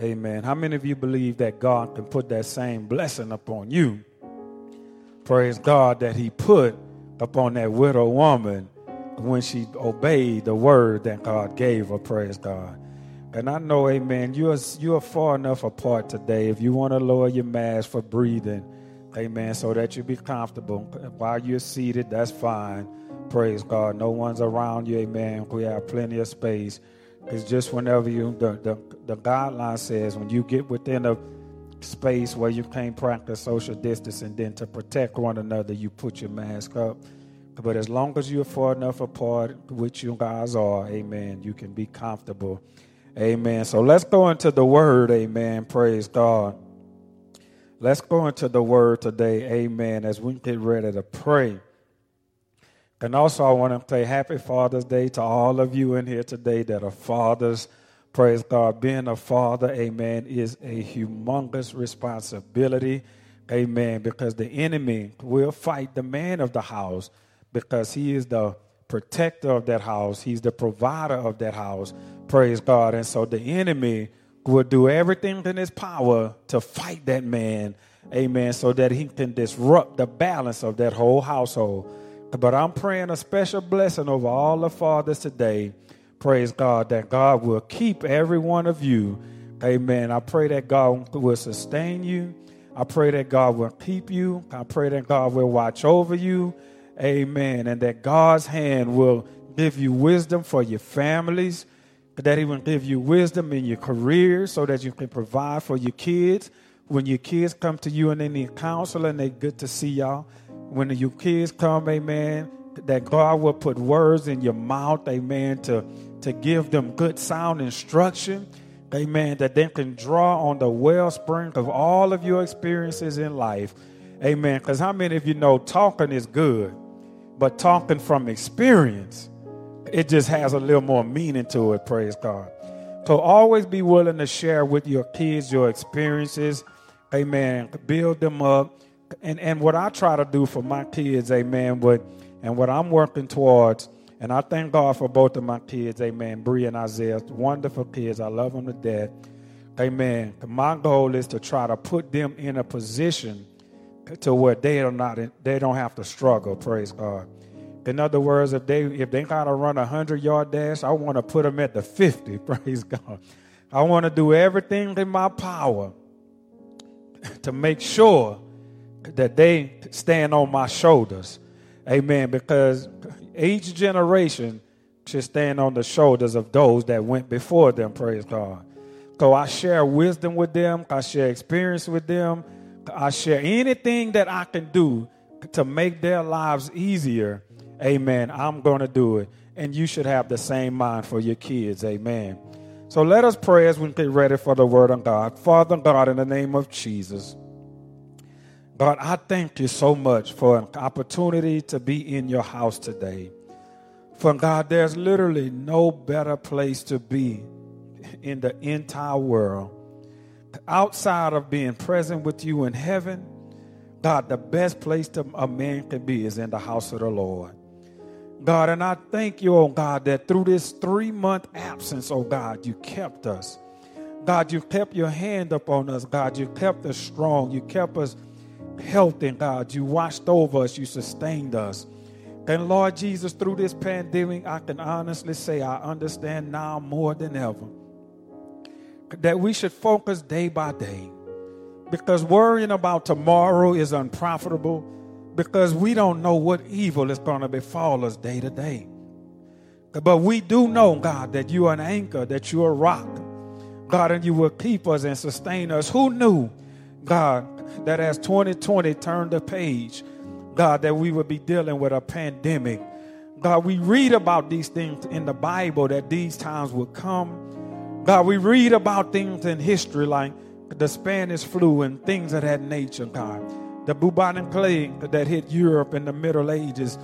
Amen. How many of you believe that God can put that same blessing upon you? Praise God that He put upon that widow woman when she obeyed the word that God gave her. Praise God. And I know, amen, you are, you are far enough apart today. If you want to lower your mask for breathing, amen, so that you be comfortable while you're seated, that's fine. Praise God. No one's around you, amen. We have plenty of space. It's just whenever you, the, the, the guideline says, when you get within a space where you can't practice social distancing, then to protect one another, you put your mask up. But as long as you're far enough apart, which you guys are, amen, you can be comfortable. Amen. So let's go into the word, amen. Praise God. Let's go into the word today, amen, as we get ready to pray. And also, I want to say happy Father's Day to all of you in here today that are fathers. Praise God. Being a father, amen, is a humongous responsibility, amen, because the enemy will fight the man of the house because he is the protector of that house, he's the provider of that house. Praise God. And so the enemy will do everything in his power to fight that man. Amen. So that he can disrupt the balance of that whole household. But I'm praying a special blessing over all the fathers today. Praise God that God will keep every one of you. Amen. I pray that God will sustain you. I pray that God will keep you. I pray that God will watch over you. Amen. And that God's hand will give you wisdom for your families that He will give you wisdom in your career so that you can provide for your kids. When your kids come to you and they need counseling, they good to see y'all. When your kids come, amen, that God will put words in your mouth, amen, to, to give them good sound instruction, amen, that they can draw on the wellspring of all of your experiences in life, amen. Because how many of you know talking is good, but talking from experience it just has a little more meaning to it, praise God. So always be willing to share with your kids your experiences. Amen. Build them up. And and what I try to do for my kids, amen, what and what I'm working towards, and I thank God for both of my kids, amen, Bree and Isaiah, wonderful kids. I love them to death. Amen. My goal is to try to put them in a position to where they are not they don't have to struggle, praise God. In other words, if they if they gotta run a hundred yard dash, I want to put them at the fifty. Praise God. I want to do everything in my power to make sure that they stand on my shoulders. Amen. Because each generation should stand on the shoulders of those that went before them. Praise God. So I share wisdom with them. I share experience with them. I share anything that I can do to make their lives easier Amen. I'm going to do it. And you should have the same mind for your kids. Amen. So let us pray as we get ready for the word of God. Father God, in the name of Jesus. God, I thank you so much for an opportunity to be in your house today. For God, there's literally no better place to be in the entire world. Outside of being present with you in heaven, God, the best place to, a man can be is in the house of the Lord. God, and I thank you, oh God, that through this three month absence, oh God, you kept us. God, you kept your hand upon us, God. You kept us strong. You kept us healthy, God. You watched over us. You sustained us. And Lord Jesus, through this pandemic, I can honestly say I understand now more than ever that we should focus day by day because worrying about tomorrow is unprofitable because we don't know what evil is going to befall us day to day. But we do know, God, that you are an anchor, that you are a rock. God, and you will keep us and sustain us. Who knew, God, that as 2020 turned the page, God, that we would be dealing with a pandemic. God, we read about these things in the Bible that these times would come. God, we read about things in history like the Spanish flu and things of that nature, God the bubonic plague that hit Europe in the Middle Ages,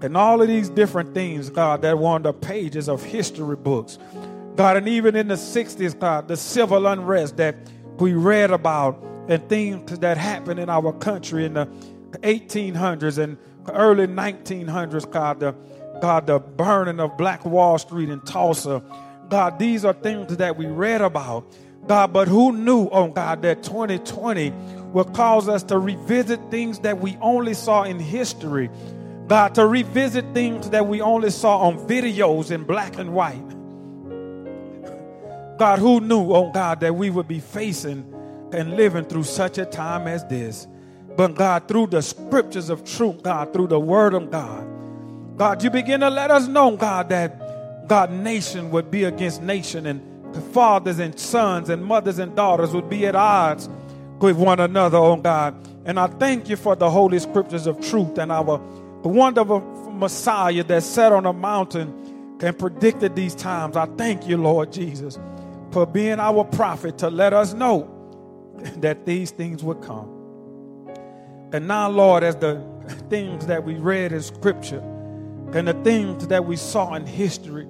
and all of these different things, God, that were on the pages of history books. God, and even in the 60s, God, the civil unrest that we read about and things that happened in our country in the 1800s and early 1900s, God, the, God, the burning of Black Wall Street in Tulsa. God, these are things that we read about. God, but who knew, oh God, that 2020 will cause us to revisit things that we only saw in history. God, to revisit things that we only saw on videos in black and white. God, who knew, oh God, that we would be facing and living through such a time as this? But God, through the scriptures of truth, God, through the word of God, God, you begin to let us know, God, that God, nation would be against nation and fathers and sons and mothers and daughters would be at odds with one another, oh God. And I thank you for the holy scriptures of truth and our wonderful Messiah that sat on a mountain and predicted these times. I thank you, Lord Jesus for being our prophet to let us know that these things would come. And now, Lord, as the things that we read in Scripture and the things that we saw in history,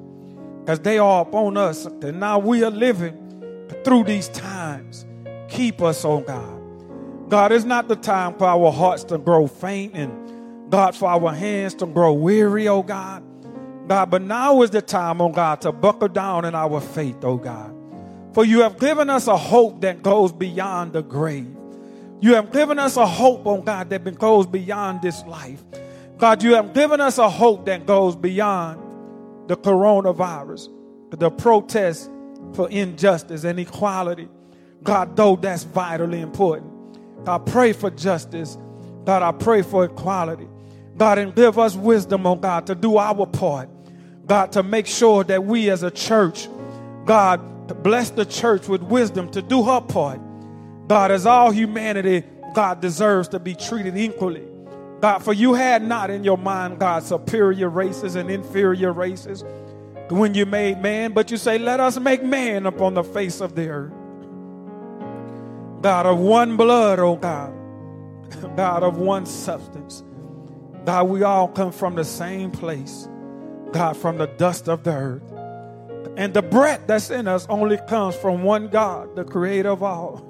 as they are upon us, and now we are living through these times. Keep us, oh God. God, it's not the time for our hearts to grow faint and God, for our hands to grow weary, oh God. God, but now is the time, oh God, to buckle down in our faith, oh God. For you have given us a hope that goes beyond the grave. You have given us a hope, oh God, that goes beyond this life. God, you have given us a hope that goes beyond the coronavirus, the protest for injustice and equality. God, though that's vitally important. God, pray for justice. God, I pray for equality. God, and give us wisdom, oh God, to do our part. God, to make sure that we as a church, God, to bless the church with wisdom to do her part. God, as all humanity, God deserves to be treated equally. God, for you had not in your mind, God, superior races and inferior races when you made man, but you say, let us make man upon the face of the earth. God of one blood, oh God. God of one substance. God, we all come from the same place. God, from the dust of the earth. And the breath that's in us only comes from one God, the creator of all.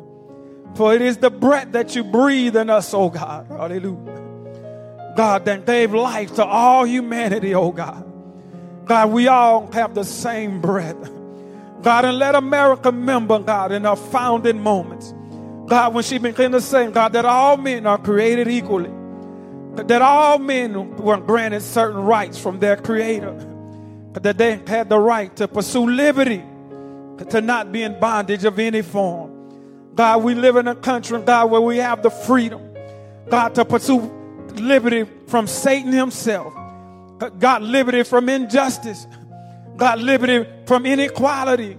For it is the breath that you breathe in us, oh God. Hallelujah. God, that gave life to all humanity, oh God. God, we all have the same breath. God, and let America remember, God, in our founding moments. God, when she began to say, God, that all men are created equally. That all men were granted certain rights from their creator that they had the right to pursue liberty, to not be in bondage of any form. God, we live in a country, God, where we have the freedom, God, to pursue liberty from Satan himself. God, liberty from injustice. God, liberty from inequality.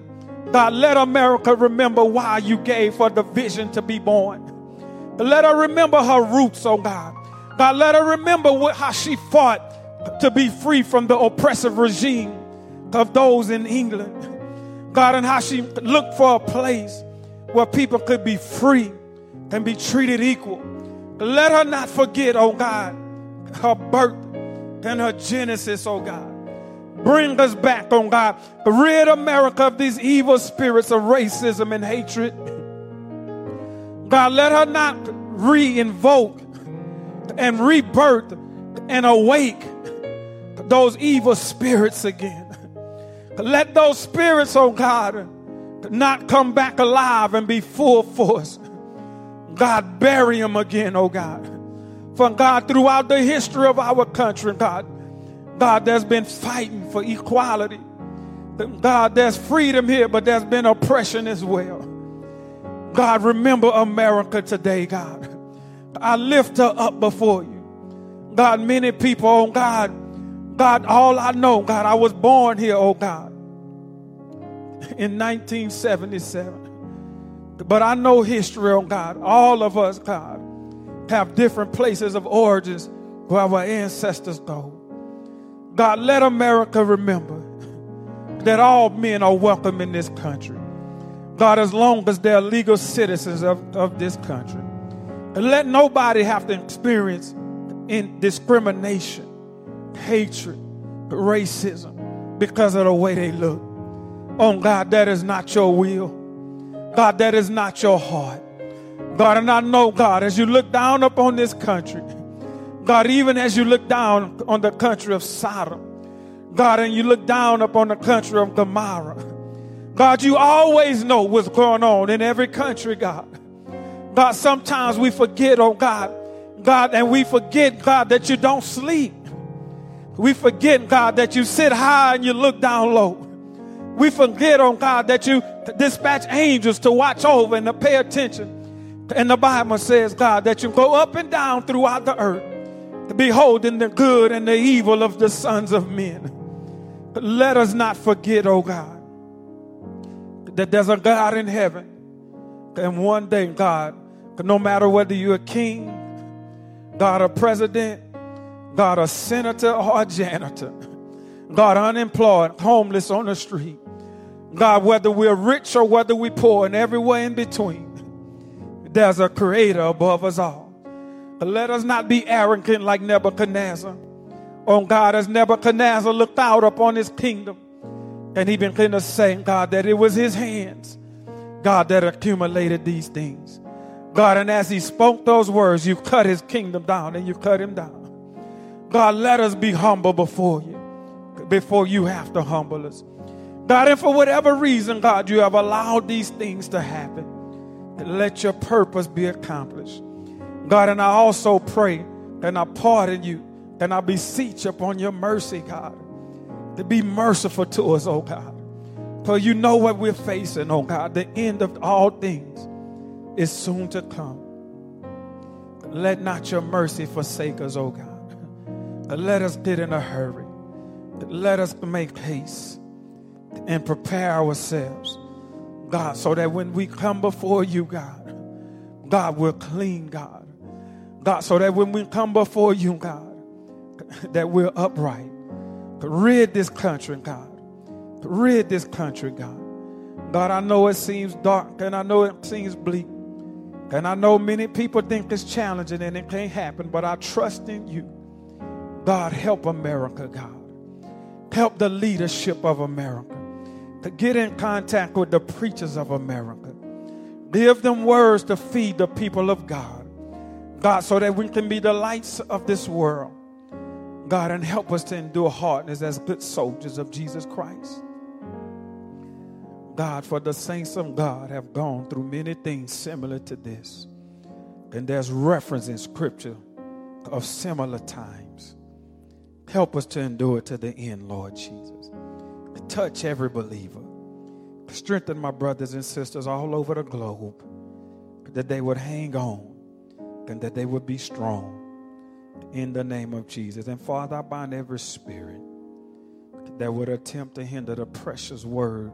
God, let America remember why you gave for the vision to be born. Let her remember her roots, oh God. God, let her remember what, how she fought to be free from the oppressive regime of those in England. God, and how she looked for a place where people could be free and be treated equal. Let her not forget, oh God, her birth and her genesis, oh God. Bring us back, oh God. Rid America of these evil spirits of racism and hatred. God, let her not re invoke and rebirth and awake those evil spirits again. Let those spirits, oh God, not come back alive and be full force. God, bury them again, oh God. For God, throughout the history of our country, God, God, there's been fighting for equality. God, there's freedom here, but there's been oppression as well. God, remember America today, God. I lift her up before you. God, many people, oh God, God, all I know, God, I was born here, oh God, in 1977. But I know history, oh God. All of us, God, have different places of origins where our ancestors go. God, let America remember that all men are welcome in this country. God, as long as they're legal citizens of, of this country. And let nobody have to experience in discrimination hatred, racism because of the way they look. Oh God, that is not your will. God, that is not your heart. God, and I know, God, as you look down upon this country, God, even as you look down on the country of Sodom, God, and you look down upon the country of Gomorrah, God, you always know what's going on in every country, God. God, sometimes we forget, oh God, God, and we forget, God, that you don't sleep. We forget, God, that you sit high and you look down low. We forget, oh God, that you dispatch angels to watch over and to pay attention. And the Bible says, God, that you go up and down throughout the earth, beholding the good and the evil of the sons of men. Let us not forget, oh God, that there's a God in heaven. And one day, God, no matter whether you're a king, God, a president, God, a senator or a janitor, God, unemployed, homeless on the street, God, whether we're rich or whether we're poor and everywhere in between, there's a creator above us all. Let us not be arrogant like Nebuchadnezzar. Oh God, as Nebuchadnezzar looked out upon his kingdom, and he began to say, God, that it was his hands, God, that accumulated these things. God, and as he spoke those words, you cut his kingdom down and you cut him down. God, let us be humble before you, before you have to humble us. God, and for whatever reason, God, you have allowed these things to happen. Let your purpose be accomplished. God, and I also pray and I pardon you and I beseech upon your mercy, God, to be merciful to us, oh God. For you know what we're facing, oh God. The end of all things is soon to come. Let not your mercy forsake us, oh God. Let us get in a hurry. Let us make haste and prepare ourselves, God, so that when we come before you, God, God, we're clean, God. God, so that when we come before you, God, that we're upright. To rid this country, God. To rid this country, God. God, I know it seems dark and I know it seems bleak. And I know many people think it's challenging and it can't happen, but I trust in you. God, help America, God. Help the leadership of America to get in contact with the preachers of America. Give them words to feed the people of God. God, so that we can be the lights of this world. God, and help us to endure hardness as good soldiers of Jesus Christ. God, for the saints of God have gone through many things similar to this. And there's reference in Scripture of similar times. Help us to endure to the end, Lord Jesus. Touch every believer. Strengthen my brothers and sisters all over the globe that they would hang on and that they would be strong in the name of Jesus. And Father, I bind every spirit that would attempt to hinder the precious word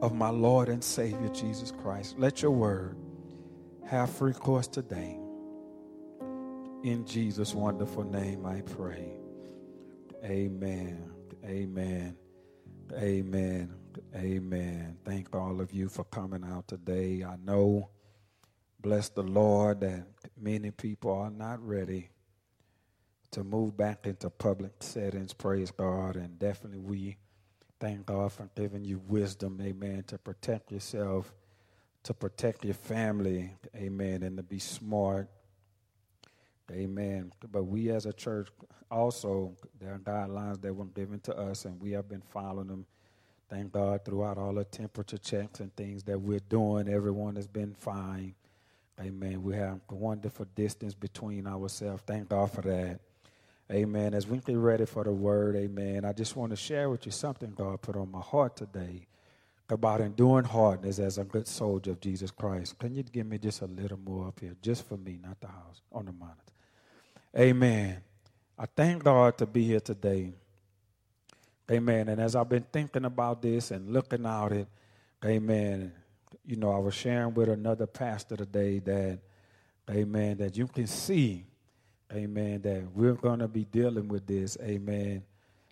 of my Lord and Savior Jesus Christ. Let your word have free course today. In Jesus' wonderful name, I pray. Amen. Amen. Amen. Amen. Thank all of you for coming out today. I know, bless the Lord, that many people are not ready to move back into public settings. Praise God. And definitely we thank God for giving you wisdom, amen, to protect yourself, to protect your family, amen, and to be smart Amen. But we as a church also, there are guidelines that were given to us, and we have been following them. Thank God throughout all the temperature checks and things that we're doing, everyone has been fine. Amen. We have a wonderful distance between ourselves. Thank God for that. Amen. As we get ready for the word, amen, I just want to share with you something God put on my heart today about enduring hardness as a good soldier of Jesus Christ. Can you give me just a little more up here, just for me, not the house, on the monitor? Amen. I thank God to be here today. Amen. And as I've been thinking about this and looking at it, amen, you know, I was sharing with another pastor today that, amen, that you can see, amen, that we're going to be dealing with this, amen,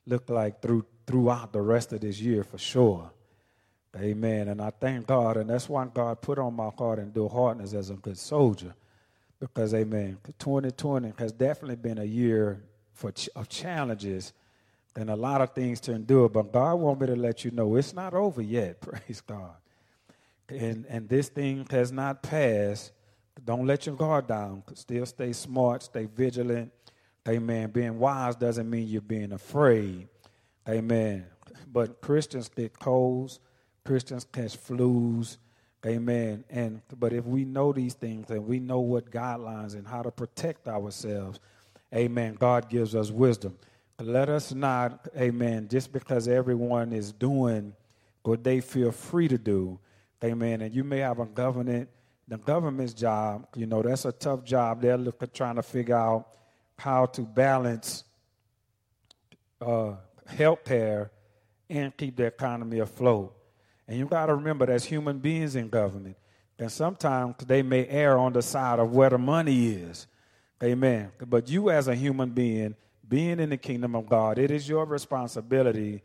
look like through throughout the rest of this year for sure. Amen. And I thank God, and that's why God put on my heart and do hardness as a good soldier. Because, amen, 2020 has definitely been a year for ch- of challenges and a lot of things to endure. But God wants me to let you know it's not over yet. Praise God. And, and this thing has not passed. Don't let your guard down. Still stay smart, stay vigilant. Amen. Being wise doesn't mean you're being afraid. Amen. But Christians get colds, Christians catch flus. Amen. And but if we know these things and we know what guidelines and how to protect ourselves, amen, God gives us wisdom. Let us not, amen, just because everyone is doing what they feel free to do, amen. And you may have a government, the government's job, you know, that's a tough job. They're looking, trying to figure out how to balance uh, health care and keep the economy afloat. And you got to remember, there's human beings in government. And sometimes they may err on the side of where the money is. Amen. But you, as a human being, being in the kingdom of God, it is your responsibility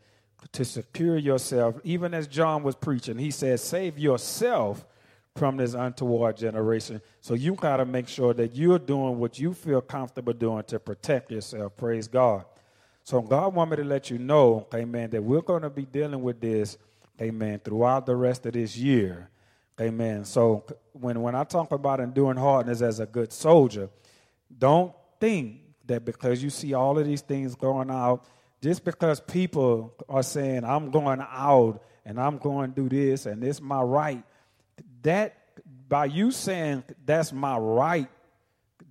to secure yourself. Even as John was preaching, he said, Save yourself from this untoward generation. So you got to make sure that you're doing what you feel comfortable doing to protect yourself. Praise God. So God want me to let you know, amen, that we're going to be dealing with this, amen, throughout the rest of this year. Amen. So when, when I talk about enduring hardness as a good soldier, don't think that because you see all of these things going out, just because people are saying, I'm going out and I'm going to do this and it's my right, that by you saying that's my right,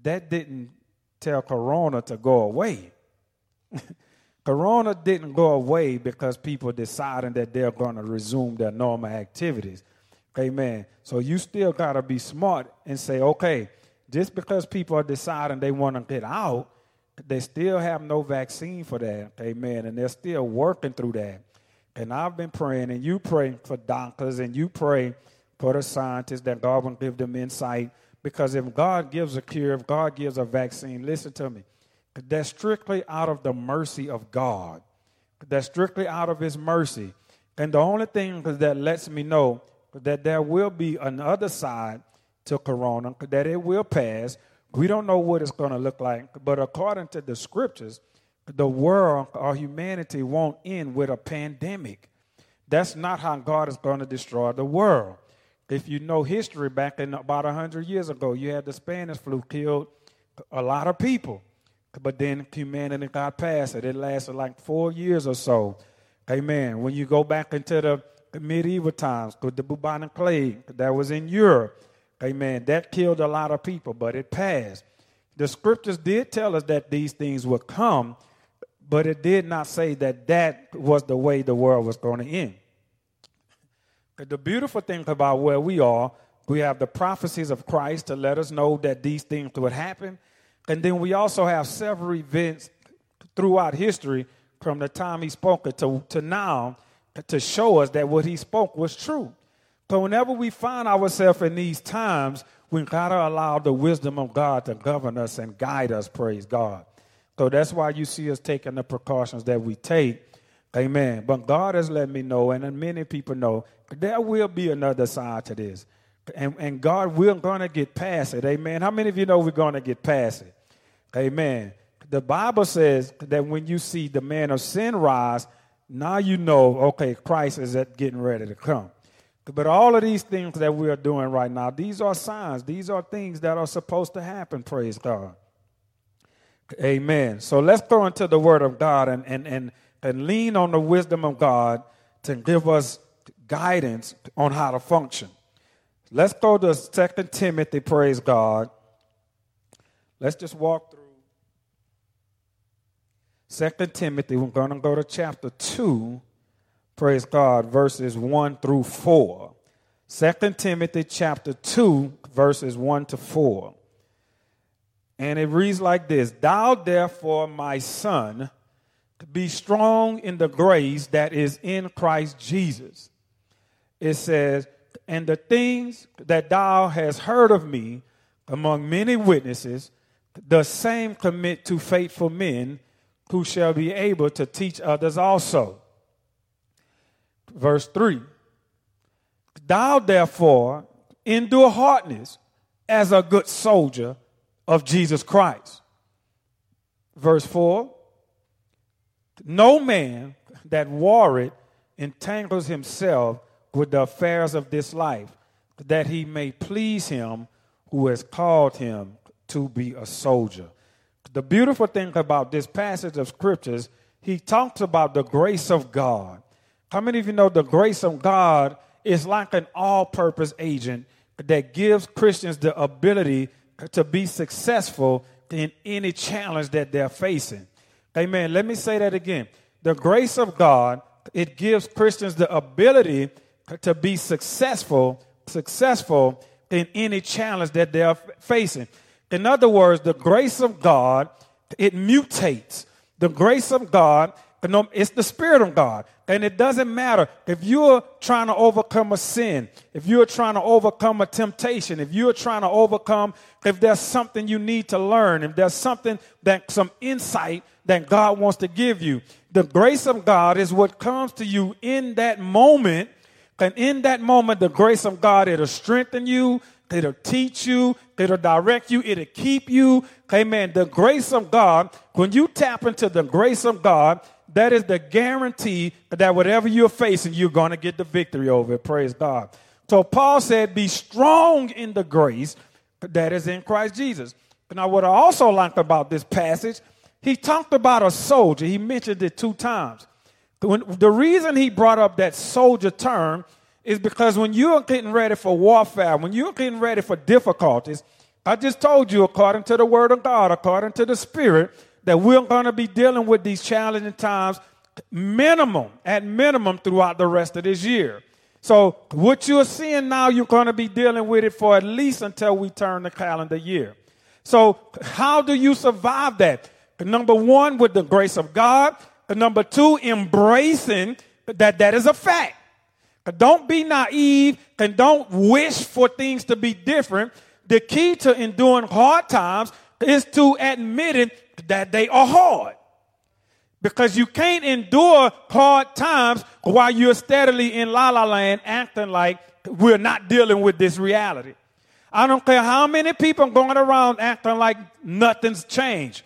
that didn't tell Corona to go away. corona didn't go away because people deciding that they're going to resume their normal activities. Amen. So you still got to be smart and say, okay, just because people are deciding they want to get out, they still have no vaccine for that. Amen. And they're still working through that. And I've been praying, and you pray for doctors, and you pray for the scientists that God will give them insight. Because if God gives a cure, if God gives a vaccine, listen to me, that's strictly out of the mercy of God. That's strictly out of His mercy. And the only thing that lets me know that there will be another side to Corona, that it will pass, we don't know what it's going to look like, but according to the scriptures, the world or humanity won't end with a pandemic. That's not how God is going to destroy the world. If you know history, back in about 100 years ago, you had the Spanish flu killed a lot of people. But then humanity got past it. It lasted like four years or so. Amen. When you go back into the medieval times, with the bubonic plague that was in Europe, Amen. That killed a lot of people, but it passed. The scriptures did tell us that these things would come, but it did not say that that was the way the world was going to end. The beautiful thing about where we are, we have the prophecies of Christ to let us know that these things would happen. And then we also have several events throughout history from the time he spoke it to, to now to show us that what he spoke was true. So whenever we find ourselves in these times, we gotta allow the wisdom of God to govern us and guide us, praise God. So that's why you see us taking the precautions that we take. Amen. But God has let me know, and many people know, there will be another side to this. And, and God, we're going to get past it. Amen. How many of you know we're going to get past it? Amen. The Bible says that when you see the man of sin rise, now you know, okay, Christ is getting ready to come. But all of these things that we are doing right now, these are signs. These are things that are supposed to happen, praise God. Amen. So let's go into the Word of God and, and, and, and lean on the wisdom of God to give us guidance on how to function. Let's go to Second Timothy, praise God. Let's just walk through Second Timothy. We're going to go to chapter 2 praise God, verses 1 through 4. 2 Timothy chapter 2, verses 1 to 4. And it reads like this Thou therefore, my son, be strong in the grace that is in Christ Jesus. It says, And the things that thou hast heard of me among many witnesses, the same commit to faithful men who shall be able to teach others also. Verse 3 Thou therefore endure hardness as a good soldier of Jesus Christ. Verse 4 No man that warreth entangles himself with the affairs of this life, that he may please him who has called him to be a soldier. The beautiful thing about this passage of scriptures, he talks about the grace of God How many of you know the grace of God is like an all purpose agent that gives Christians the ability to be successful in any challenge that they're facing? Amen. Let me say that again. The grace of God, it gives Christians the ability to be successful, successful in any challenge that they're facing. In other words, the grace of God, it mutates. The grace of God, um, it's the Spirit of God. And it doesn't matter if you're trying to overcome a sin, if you're trying to overcome a temptation, if you're trying to overcome, if there's something you need to learn, if there's something that some insight that God wants to give you. The grace of God is what comes to you in that moment. And in that moment, the grace of God, it'll strengthen you, it'll teach you, it'll direct you, it'll keep you. Amen. The grace of God, when you tap into the grace of God, that is the guarantee that whatever you're facing, you're going to get the victory over it. Praise God. So Paul said, Be strong in the grace that is in Christ Jesus. Now, what I also like about this passage, he talked about a soldier. He mentioned it two times. The reason he brought up that soldier term is because when you're getting ready for warfare, when you're getting ready for difficulties, I just told you, according to the word of God, according to the Spirit, that we're going to be dealing with these challenging times minimum, at minimum, throughout the rest of this year. So, what you're seeing now, you're going to be dealing with it for at least until we turn the calendar year. So, how do you survive that? Number one, with the grace of God. Number two, embracing that that is a fact. Uh, don't be naive and don't wish for things to be different. The key to enduring hard times is to admit it that they are hard. Because you can't endure hard times while you're steadily in la la land acting like we're not dealing with this reality. I don't care how many people are going around acting like nothing's changed.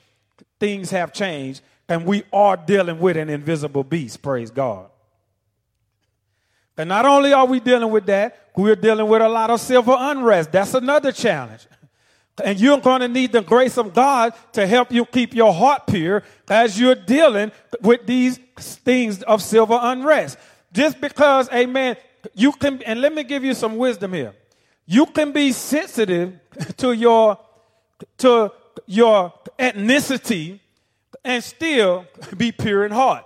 Things have changed, and we are dealing with an invisible beast, praise God. And not only are we dealing with that, we're dealing with a lot of civil unrest. That's another challenge. And you're going to need the grace of God to help you keep your heart pure as you're dealing with these things of civil unrest. Just because, amen, you can, and let me give you some wisdom here. You can be sensitive to your, to your ethnicity and still be pure in heart.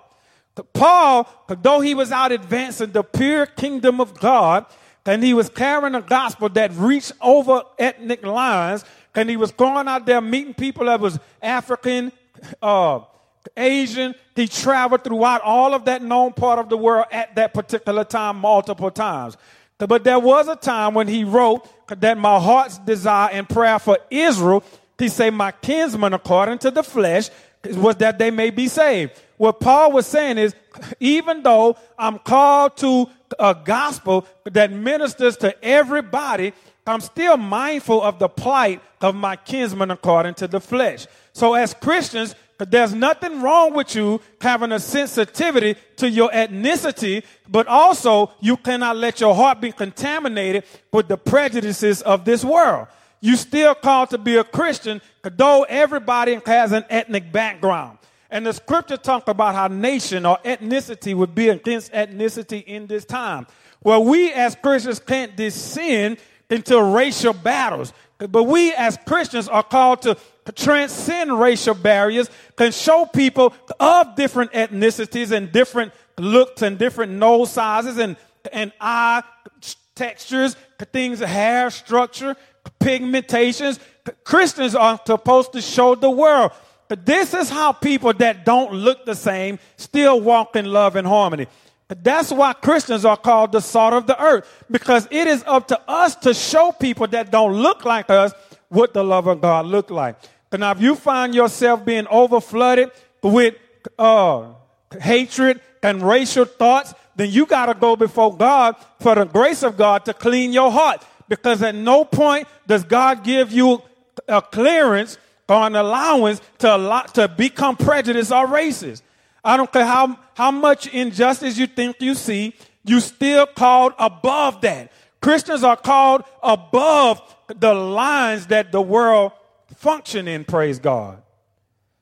Paul, though he was out advancing the pure kingdom of God, and he was carrying a gospel that reached over ethnic lines, and he was going out there meeting people that was African, uh, Asian. He traveled throughout all of that known part of the world at that particular time, multiple times. But there was a time when he wrote that my heart's desire and prayer for Israel, he said, my kinsmen according to the flesh, was that they may be saved. What Paul was saying is, even though I'm called to a gospel that ministers to everybody, I'm still mindful of the plight of my kinsmen according to the flesh. So as Christians, there's nothing wrong with you having a sensitivity to your ethnicity, but also you cannot let your heart be contaminated with the prejudices of this world. You still called to be a Christian, though everybody has an ethnic background. And the scripture talk about how nation or ethnicity would be against ethnicity in this time. Well, we as Christians can't descend into racial battles. But we as Christians are called to transcend racial barriers, can show people of different ethnicities and different looks and different nose sizes and, and eye textures, things, hair structure, pigmentations. Christians are supposed to show the world. But this is how people that don't look the same still walk in love and harmony. That's why Christians are called the salt of the earth, because it is up to us to show people that don't look like us what the love of God look like. And now, if you find yourself being overflooded with uh, hatred and racial thoughts, then you got to go before God for the grace of God to clean your heart. Because at no point does God give you a clearance or an allowance to, allow, to become prejudiced or racist. I don't care how, how much injustice you think you see, you still called above that. Christians are called above the lines that the world function in, praise God.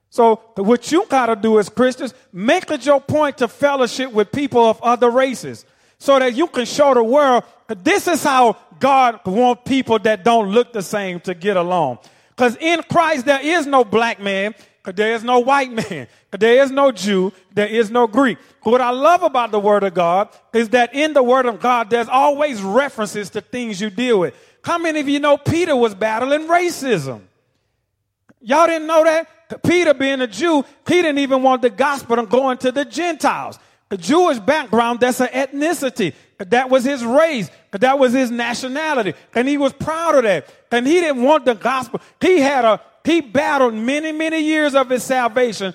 So what you gotta do as Christians, make it your point to fellowship with people of other races so that you can show the world this is how God wants people that don't look the same to get along. Because in Christ there is no black man, because there is no white man, because there is no Jew, there is no Greek. What I love about the Word of God is that in the Word of God there's always references to things you deal with. How many of you know Peter was battling racism? Y'all didn't know that? Peter, being a Jew, he didn't even want the gospel to go into the Gentiles. Jewish background, that's an ethnicity. That was his race. That was his nationality. And he was proud of that. And he didn't want the gospel. He had a, he battled many, many years of his salvation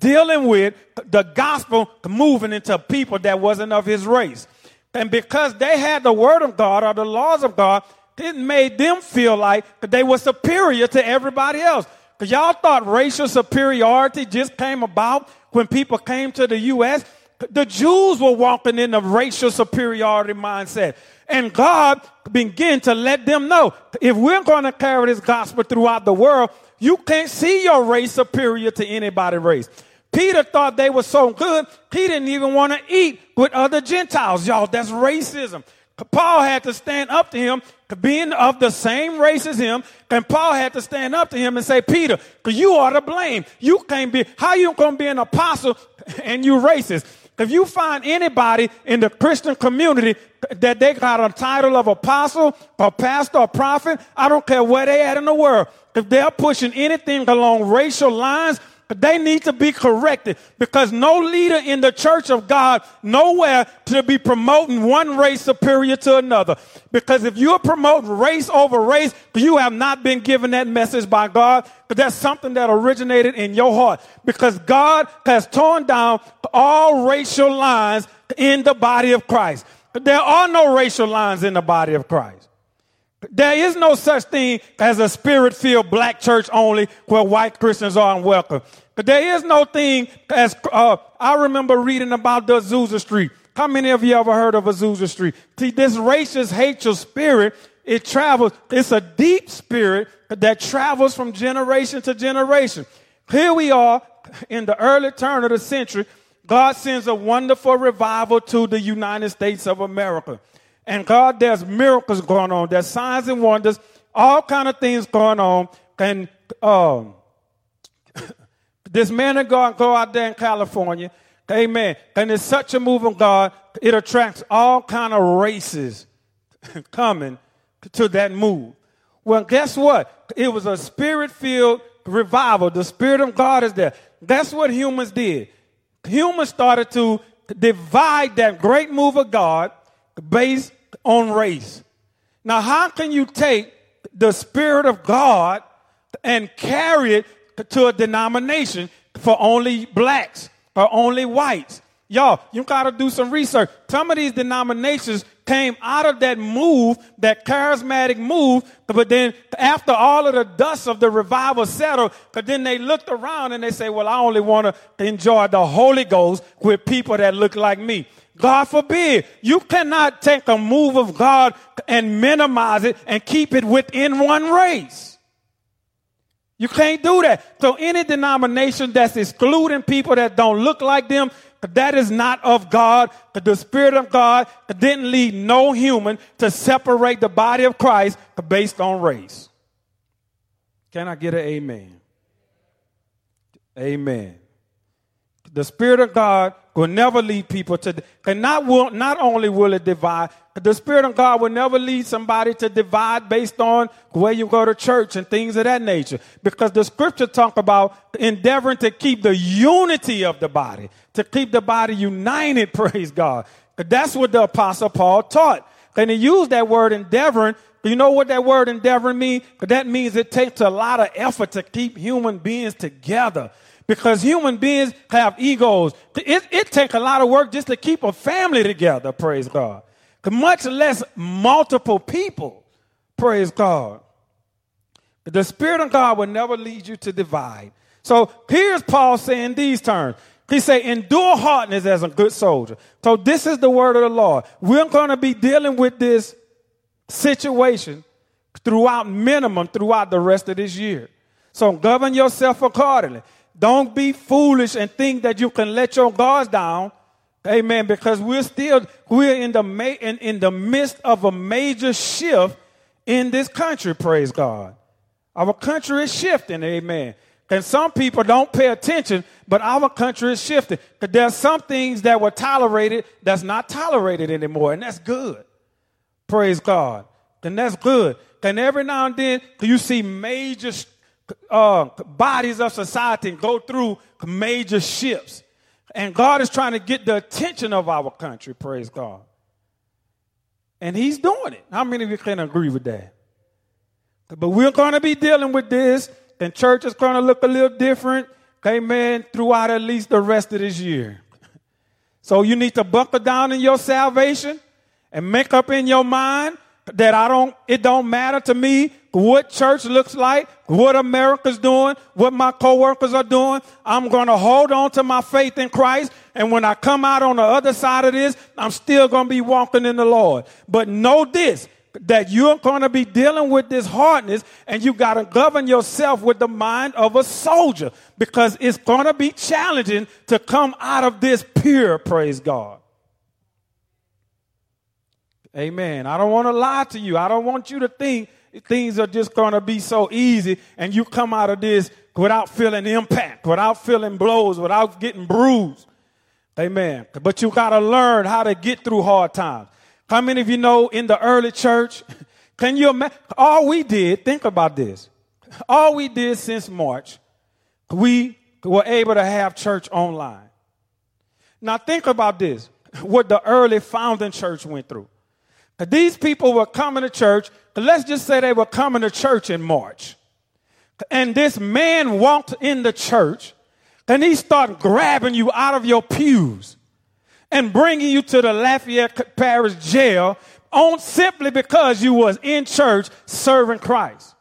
dealing with the gospel moving into people that wasn't of his race. And because they had the word of God or the laws of God, it made them feel like they were superior to everybody else. Because y'all thought racial superiority just came about when people came to the U.S. The Jews were walking in a racial superiority mindset. And God began to let them know if we're going to carry this gospel throughout the world, you can't see your race superior to anybody's race. Peter thought they were so good, he didn't even want to eat with other Gentiles. Y'all, that's racism. Paul had to stand up to him, being of the same race as him, and Paul had to stand up to him and say, Peter, you are to blame. You can't be, how you gonna be an apostle and you racist? If you find anybody in the Christian community that they got a title of apostle or pastor or prophet, I don't care where they at in the world. If they're pushing anything along racial lines, they need to be corrected because no leader in the church of God nowhere to be promoting one race superior to another. Because if you're promoting race over race, you have not been given that message by God. That's something that originated in your heart because God has torn down all racial lines in the body of Christ. There are no racial lines in the body of Christ. There is no such thing as a spirit filled black church only where white Christians are unwelcome. There is no thing as, uh, I remember reading about the Azusa Street. How many of you ever heard of Azusa Street? See, this racist, hateful spirit, it travels, it's a deep spirit that travels from generation to generation. Here we are in the early turn of the century. God sends a wonderful revival to the United States of America. And God, there's miracles going on. There's signs and wonders, all kind of things going on. And um, this man of God go out there in California. Amen. And it's such a move of God, it attracts all kind of races coming to that move. Well, guess what? It was a spirit-filled revival. The Spirit of God is there. That's what humans did. Humans started to divide that great move of God based on race. Now, how can you take the Spirit of God and carry it to a denomination for only blacks or only whites? Y'all, you got to do some research. Some of these denominations came out of that move, that charismatic move, but then after all of the dust of the revival settled, but then they looked around and they say, well, I only want to enjoy the Holy Ghost with people that look like me. God forbid. You cannot take a move of God and minimize it and keep it within one race. You can't do that. So any denomination that's excluding people that don't look like them, that is not of God. The Spirit of God didn't lead no human to separate the body of Christ based on race. Can I get an amen? Amen. The Spirit of God will never lead people to, and not, will, not only will it divide, the Spirit of God will never lead somebody to divide based on where you go to church and things of that nature. Because the scripture talk about endeavoring to keep the unity of the body, to keep the body united, praise God. That's what the apostle Paul taught. And he used that word endeavoring. You know what that word endeavoring means? That means it takes a lot of effort to keep human beings together because human beings have egos. It, it takes a lot of work just to keep a family together, praise God. Much less multiple people, praise God. The Spirit of God will never lead you to divide. So here's Paul saying these terms. He say, endure hardness as a good soldier. So this is the word of the Lord. We're going to be dealing with this situation throughout minimum throughout the rest of this year. So govern yourself accordingly. Don't be foolish and think that you can let your guards down. Amen. Because we're still, we're in the, ma- in, in the midst of a major shift in this country, praise God. Our country is shifting, amen. And some people don't pay attention, but our country is shifting. Because there's some things that were tolerated that's not tolerated anymore, and that's good. Praise God. And that's good. And every now and then, you see major uh, bodies of society go through major shifts. And God is trying to get the attention of our country, praise God. And He's doing it. How many of you can agree with that? But we're going to be dealing with this, and church is going to look a little different, amen, throughout at least the rest of this year. So you need to buckle down in your salvation and make up in your mind that I don't, it don't matter to me what church looks like, what America's doing, what my coworkers are doing. I'm going to hold on to my faith in Christ. And when I come out on the other side of this, I'm still going to be walking in the Lord. But know this, that you're going to be dealing with this hardness and you got to govern yourself with the mind of a soldier because it's going to be challenging to come out of this pure, praise God. Amen. I don't want to lie to you. I don't want you to think things are just going to be so easy and you come out of this without feeling impact, without feeling blows, without getting bruised. Amen. But you got to learn how to get through hard times. How many of you know in the early church, can you imagine? All we did, think about this. All we did since March, we were able to have church online. Now think about this, what the early founding church went through. These people were coming to church. Let's just say they were coming to church in March. And this man walked in the church and he started grabbing you out of your pews and bringing you to the Lafayette Parish jail on simply because you was in church serving Christ.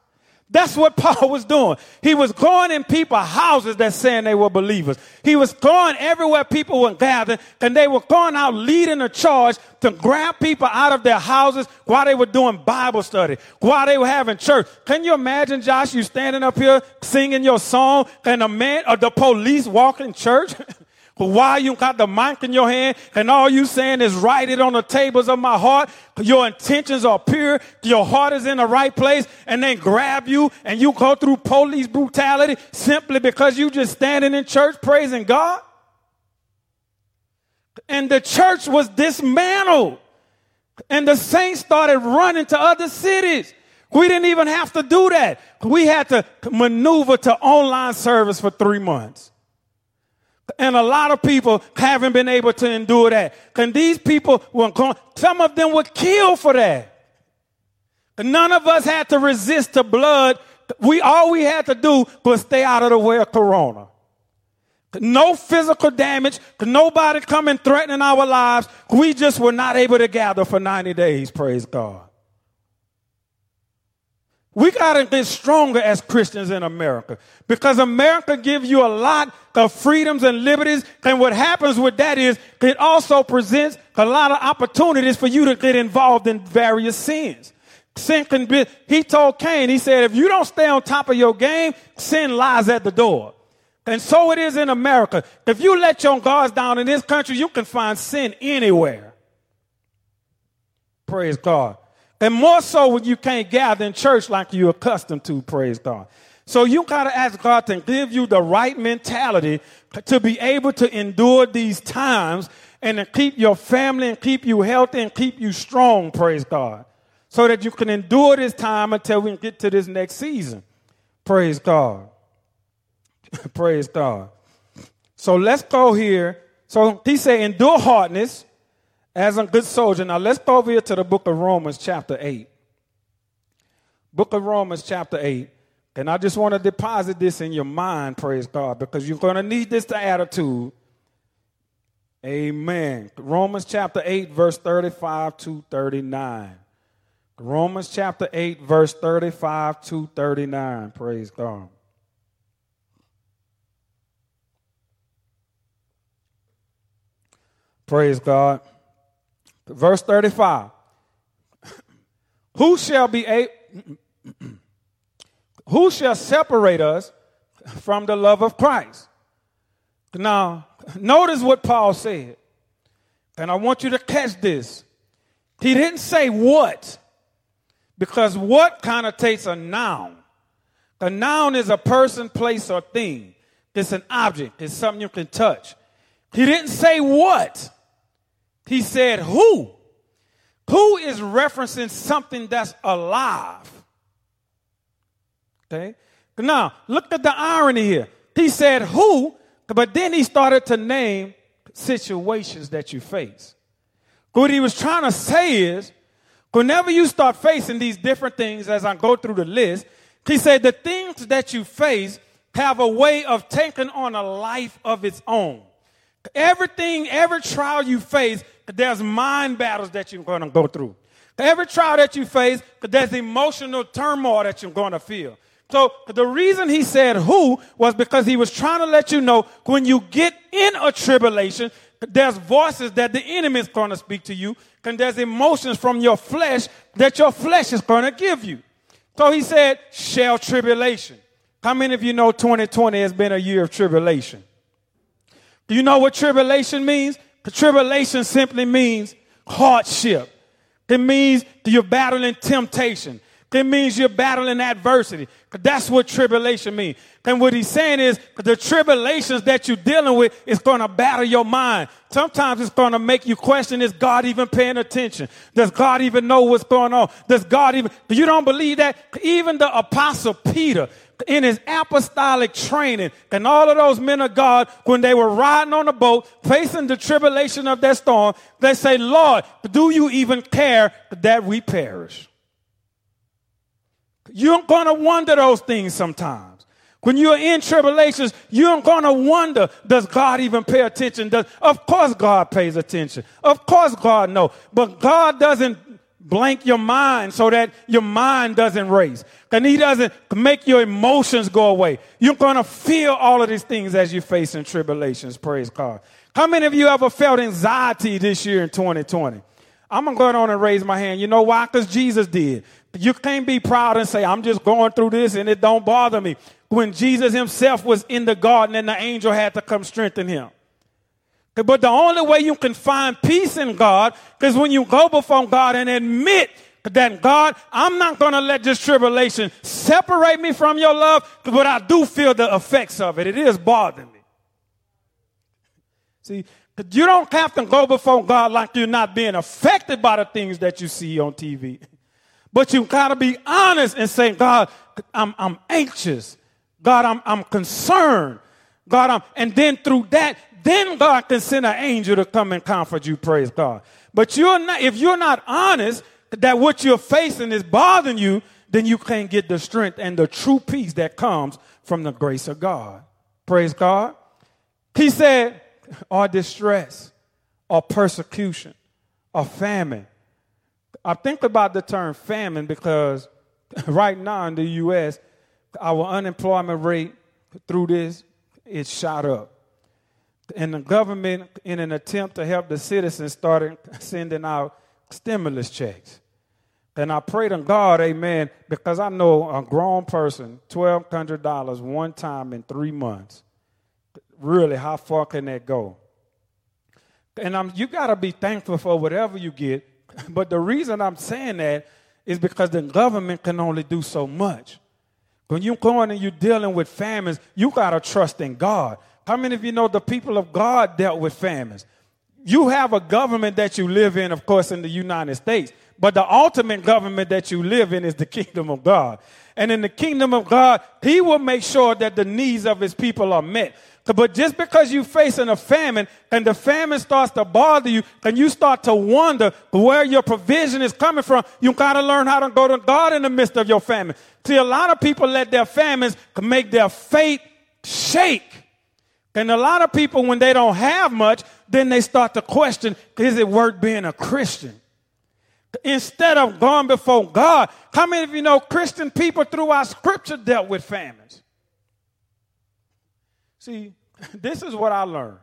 That's what Paul was doing. He was going in people's houses that saying they were believers. He was going everywhere people were gathered and they were going out leading a charge to grab people out of their houses while they were doing Bible study, while they were having church. Can you imagine, Josh, you standing up here singing your song and a man or the police walking church? While you got the mic in your hand and all you saying is write it on the tables of my heart, your intentions are pure, your heart is in the right place, and they grab you and you go through police brutality simply because you just standing in church praising God? And the church was dismantled. And the saints started running to other cities. We didn't even have to do that. We had to maneuver to online service for three months. And a lot of people haven't been able to endure that. And these people were some of them were killed for that. None of us had to resist the blood. We, all we had to do was stay out of the way of Corona. No physical damage, nobody coming threatening our lives. We just were not able to gather for 90 days, praise God. We got to get stronger as Christians in America because America gives you a lot of freedoms and liberties. And what happens with that is it also presents a lot of opportunities for you to get involved in various sins. Sin can be, he told Cain, he said, if you don't stay on top of your game, sin lies at the door. And so it is in America. If you let your guards down in this country, you can find sin anywhere. Praise God. And more so when you can't gather in church like you're accustomed to, praise God. So you gotta ask God to give you the right mentality to be able to endure these times and to keep your family and keep you healthy and keep you strong, praise God. So that you can endure this time until we get to this next season. Praise God. praise God. So let's go here. So he said, endure hardness as a good soldier. Now let's go over here to the book of Romans, chapter 8. Book of Romans, chapter 8. And I just want to deposit this in your mind, praise God, because you're going to need this to attitude. Amen. Romans chapter 8, verse 35 to 39. Romans chapter 8, verse 35 to 39. Praise God. Praise God. Verse 35. Who shall be a who shall separate us from the love of Christ. Now, notice what Paul said. And I want you to catch this. He didn't say what, because what connotates a noun. A noun is a person, place, or thing. It's an object, it's something you can touch. He didn't say what, he said who. Who is referencing something that's alive? Okay? Now, look at the irony here. He said who, but then he started to name situations that you face. What he was trying to say is, whenever you start facing these different things, as I go through the list, he said the things that you face have a way of taking on a life of its own. Everything, every trial you face, there's mind battles that you're going to go through. Every trial that you face, there's emotional turmoil that you're going to feel. So the reason he said who was because he was trying to let you know when you get in a tribulation, there's voices that the enemy is going to speak to you, and there's emotions from your flesh that your flesh is going to give you. So he said, shall tribulation. How many of you know 2020 has been a year of tribulation? Do you know what tribulation means? Tribulation simply means hardship. It means you're battling temptation. It means you're battling adversity. That's what tribulation means. And what he's saying is the tribulations that you're dealing with is going to battle your mind. Sometimes it's going to make you question, is God even paying attention? Does God even know what's going on? Does God even, you don't believe that? Even the apostle Peter, in his apostolic training, and all of those men of God, when they were riding on a boat, facing the tribulation of that storm, they say, Lord, do you even care that we perish? You're going to wonder those things sometimes. When you're in tribulations, you're going to wonder, does God even pay attention? Does, of course God pays attention. Of course God knows. But God doesn't blank your mind so that your mind doesn't race. And he doesn't make your emotions go away. You're going to feel all of these things as you face in tribulations. Praise God. How many of you ever felt anxiety this year in 2020? I'm going to go on and raise my hand. You know why? Because Jesus did. You can't be proud and say, I'm just going through this and it don't bother me. When Jesus himself was in the garden and the angel had to come strengthen him. But the only way you can find peace in God is when you go before God and admit that God, I'm not going to let this tribulation separate me from your love, but I do feel the effects of it. It is bothering me. See, you don't have to go before God like you're not being affected by the things that you see on TV. But you got to be honest and say, God, I'm, I'm anxious. God, I'm, I'm concerned. God, I'm, and then through that, then God can send an angel to come and comfort you, praise God. But you're not, if you're not honest that what you're facing is bothering you, then you can't get the strength and the true peace that comes from the grace of God. Praise God. He said, or distress, or persecution, or famine, I think about the term famine because right now in the U.S., our unemployment rate through this it shot up. And the government, in an attempt to help the citizens, started sending out stimulus checks. And I pray to God, amen, because I know a grown person, $1,200 one time in three months. Really, how far can that go? And I'm, you got to be thankful for whatever you get but the reason I'm saying that is because the government can only do so much. When you're going and you're dealing with famines, you got to trust in God. How many of you know the people of God dealt with famines? You have a government that you live in, of course, in the United States, but the ultimate government that you live in is the kingdom of God. And in the kingdom of God, He will make sure that the needs of His people are met. But just because you're facing a famine and the famine starts to bother you and you start to wonder where your provision is coming from, you got to learn how to go to God in the midst of your famine. See, a lot of people let their famines make their faith shake. And a lot of people, when they don't have much, then they start to question, is it worth being a Christian? Instead of going before God, how many of you know Christian people through our scripture dealt with famines? See, this is what I learned.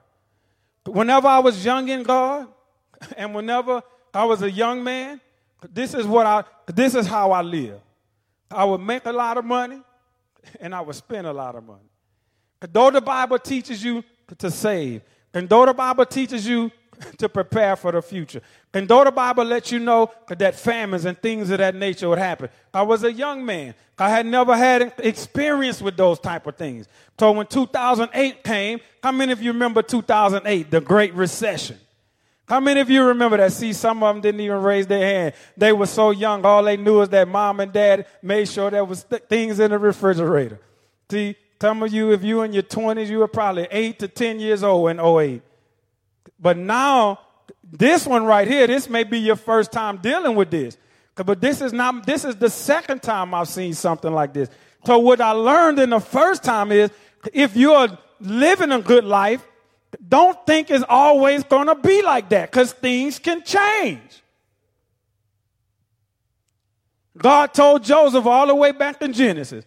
Whenever I was young in God, and whenever I was a young man, this is what I this is how I live. I would make a lot of money and I would spend a lot of money. Though the Bible teaches you to save, and though the Bible teaches you to prepare for the future, and though the Bible lets you know that famines and things of that nature would happen, I was a young man. I had never had experience with those type of things. So when 2008 came, how many of you remember 2008, the Great Recession? How many of you remember that? See, some of them didn't even raise their hand. They were so young, all they knew is that mom and dad made sure there was th- things in the refrigerator. See, some of you, if you in your 20s, you were probably 8 to 10 years old in 08. But now, this one right here, this may be your first time dealing with this. But this is not, this is the second time I've seen something like this. So what I learned in the first time is if you're living a good life, don't think it's always going to be like that because things can change. God told Joseph all the way back in Genesis.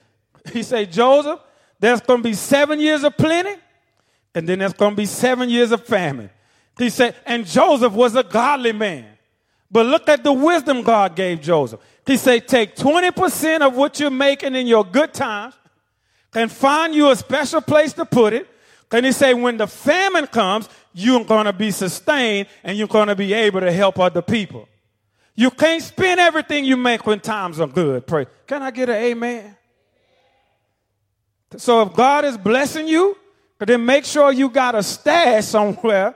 He said, Joseph, there's going to be seven years of plenty, and then there's going to be seven years of famine. He said, and Joseph was a godly man. But look at the wisdom God gave Joseph. He said, take 20% of what you're making in your good times and find you a special place to put it can he say when the famine comes, you're going to be sustained and you're going to be able to help other people. You can't spend everything you make when times are good. Pray. Can I get an amen? So if God is blessing you, then make sure you got a stash somewhere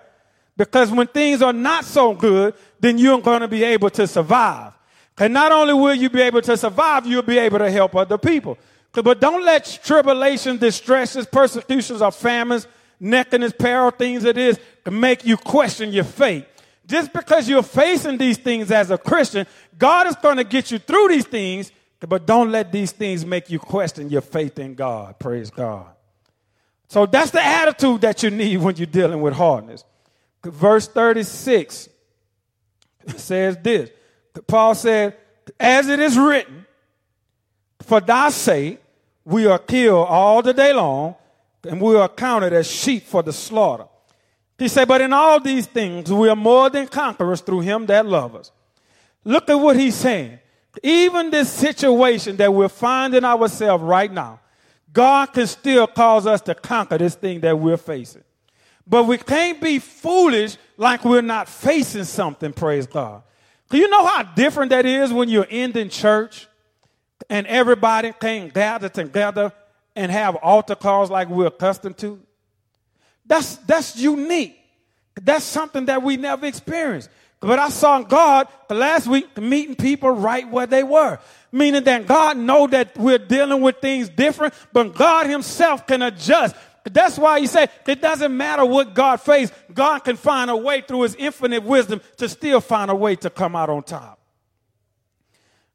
because when things are not so good, then you're going to be able to survive. And not only will you be able to survive, you'll be able to help other people. But don't let tribulation, distresses, persecutions, or famines, nakedness, peril, things it is, make you question your faith. Just because you're facing these things as a Christian, God is going to get you through these things, but don't let these things make you question your faith in God. Praise God. So that's the attitude that you need when you're dealing with hardness. Verse 36 says this Paul said, As it is written, for thy sake, we are killed all the day long, and we are counted as sheep for the slaughter. He said, But in all these things, we are more than conquerors through him that loves us. Look at what he's saying. Even this situation that we're finding ourselves right now, God can still cause us to conquer this thing that we're facing. But we can't be foolish like we're not facing something, praise God. Do you know how different that is when you're ending church and everybody can gather together and have altar calls like we're accustomed to. That's, that's unique. That's something that we never experienced. But I saw God last week meeting people right where they were. Meaning that God know that we're dealing with things different, but God himself can adjust. That's why he said it doesn't matter what God faced. God can find a way through his infinite wisdom to still find a way to come out on top.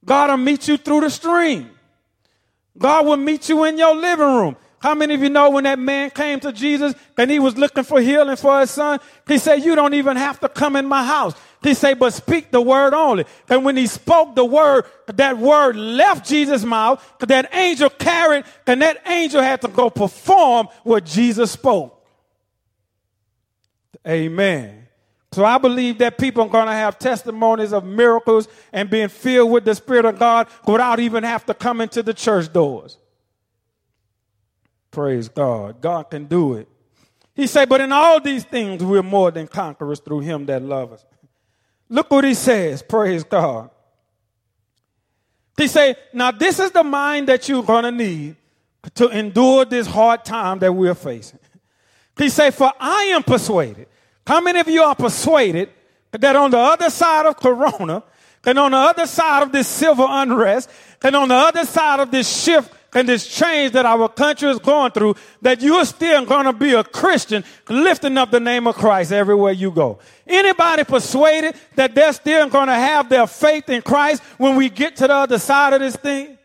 God will meet you through the stream. God will meet you in your living room. How many of you know when that man came to Jesus and he was looking for healing for his son? He said, You don't even have to come in my house. He said, But speak the word only. And when he spoke the word, that word left Jesus' mouth, that angel carried, and that angel had to go perform what Jesus spoke. Amen. So I believe that people are going to have testimonies of miracles and being filled with the Spirit of God without even have to come into the church doors. Praise God. God can do it. He said, but in all these things we're more than conquerors through him that loves us. Look what he says. Praise God. He say, now this is the mind that you're going to need to endure this hard time that we're facing. He say, for I am persuaded how many of you are persuaded that on the other side of Corona, and on the other side of this civil unrest, and on the other side of this shift and this change that our country is going through, that you're still going to be a Christian lifting up the name of Christ everywhere you go. Anybody persuaded that they're still going to have their faith in Christ when we get to the other side of this thing?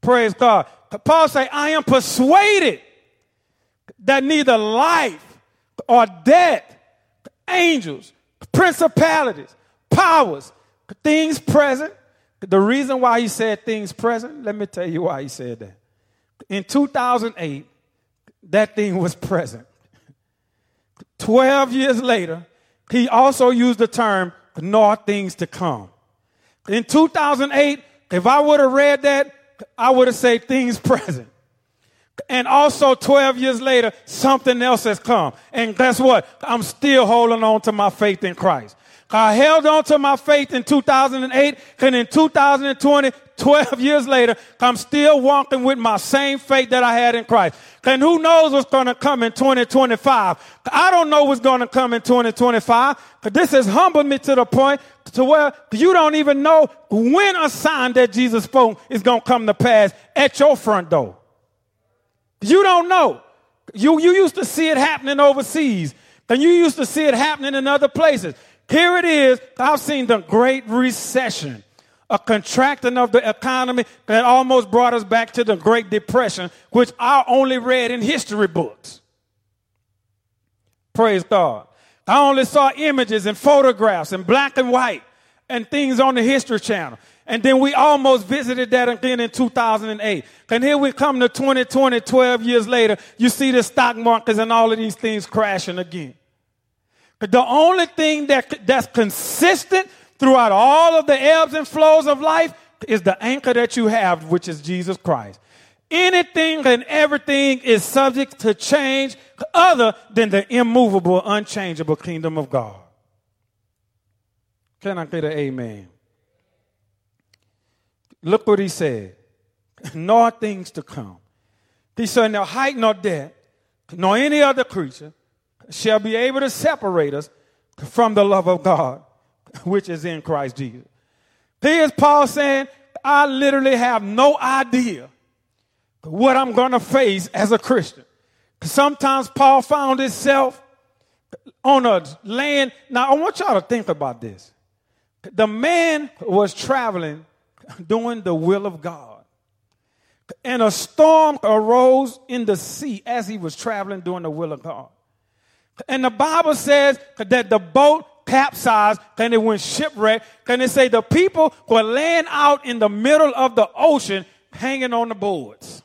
Praise God. Paul say, I am persuaded that neither life or death, angels, principalities, powers, things present. The reason why he said things present, let me tell you why he said that. In 2008, that thing was present. 12 years later, he also used the term nor things to come. In 2008, if I would have read that, I would have said things present. And also 12 years later, something else has come. And guess what? I'm still holding on to my faith in Christ. I held on to my faith in 2008 and in 2020, 12 years later, I'm still walking with my same faith that I had in Christ. And who knows what's going to come in 2025? I don't know what's going to come in 2025. But this has humbled me to the point to where you don't even know when a sign that Jesus spoke is going to come to pass at your front door. You don't know. You, you used to see it happening overseas, and you used to see it happening in other places. Here it is. I've seen the Great Recession, a contracting of the economy that almost brought us back to the Great Depression, which I only read in history books. Praise God. I only saw images and photographs in black and white and things on the History Channel. And then we almost visited that again in 2008. And here we come to 2020, 12 years later. You see the stock markets and all of these things crashing again. The only thing that, that's consistent throughout all of the ebbs and flows of life is the anchor that you have, which is Jesus Christ. Anything and everything is subject to change other than the immovable, unchangeable kingdom of God. Can I get an amen? Look what he said. Nor things to come. He said, "No height nor depth, nor any other creature shall be able to separate us from the love of God, which is in Christ Jesus. Here's Paul saying, I literally have no idea what I'm going to face as a Christian. Sometimes Paul found himself on a land. Now, I want y'all to think about this. The man was traveling doing the will of God. And a storm arose in the sea as he was traveling doing the will of God. And the Bible says that the boat capsized and it went shipwrecked. And they say the people were laying out in the middle of the ocean hanging on the boards.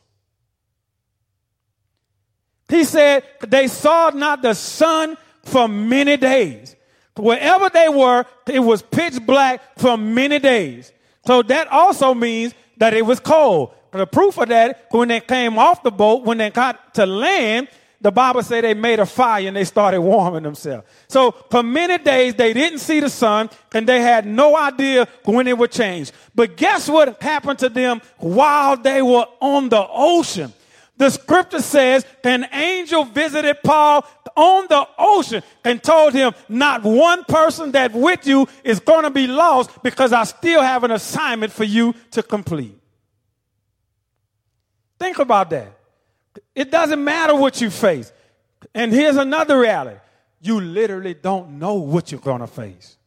He said they saw not the sun for many days. Wherever they were, it was pitch black for many days. So that also means that it was cold. The proof of that, when they came off the boat, when they got to land, the Bible said they made a fire and they started warming themselves. So for many days they didn't see the sun and they had no idea when it would change. But guess what happened to them while they were on the ocean? The scripture says an angel visited Paul on the ocean and told him, not one person that with you is going to be lost because I still have an assignment for you to complete. Think about that. It doesn't matter what you face. And here's another reality you literally don't know what you're going to face.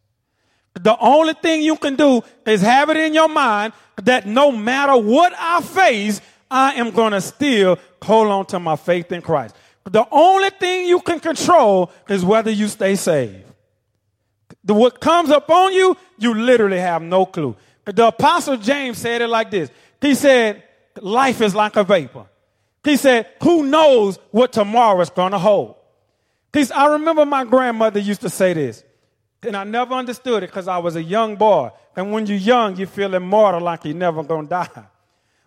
The only thing you can do is have it in your mind that no matter what I face, I am going to still hold on to my faith in Christ. The only thing you can control is whether you stay saved. The, what comes upon you, you literally have no clue. The apostle James said it like this. He said, life is like a vapor. He said, Who knows what tomorrow is going to hold? He said, I remember my grandmother used to say this, and I never understood it because I was a young boy. And when you're young, you feel immortal like you're never going to die.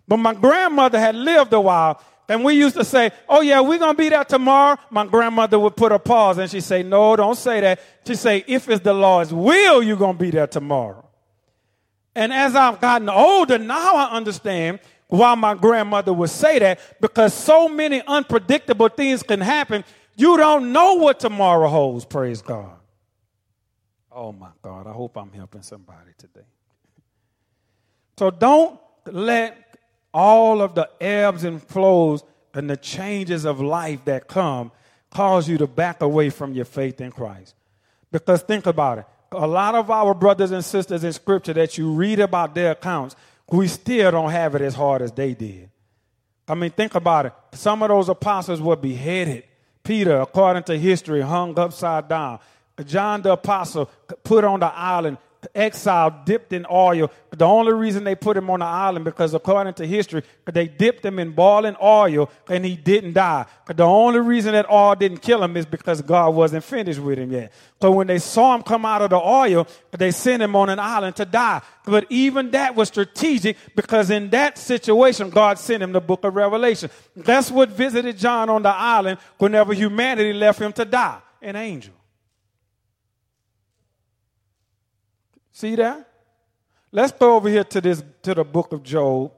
But my grandmother had lived a while, and we used to say, Oh, yeah, we're going to be there tomorrow. My grandmother would put a pause and she'd say, No, don't say that. She'd say, If it's the Lord's will, you're going to be there tomorrow. And as I've gotten older, now I understand why my grandmother would say that because so many unpredictable things can happen. You don't know what tomorrow holds, praise God. Oh my God, I hope I'm helping somebody today. So don't let all of the ebbs and flows and the changes of life that come cause you to back away from your faith in Christ. Because think about it. A lot of our brothers and sisters in scripture that you read about their accounts, we still don't have it as hard as they did. I mean, think about it. Some of those apostles were beheaded. Peter, according to history, hung upside down. John the apostle put on the island exiled, dipped in oil. The only reason they put him on the island because according to history, they dipped him in boiling oil and he didn't die. The only reason that oil didn't kill him is because God wasn't finished with him yet. So when they saw him come out of the oil, they sent him on an island to die. But even that was strategic because in that situation, God sent him the book of Revelation. That's what visited John on the island whenever humanity left him to die. An angel. See that? Let's go over here to this to the book of Job.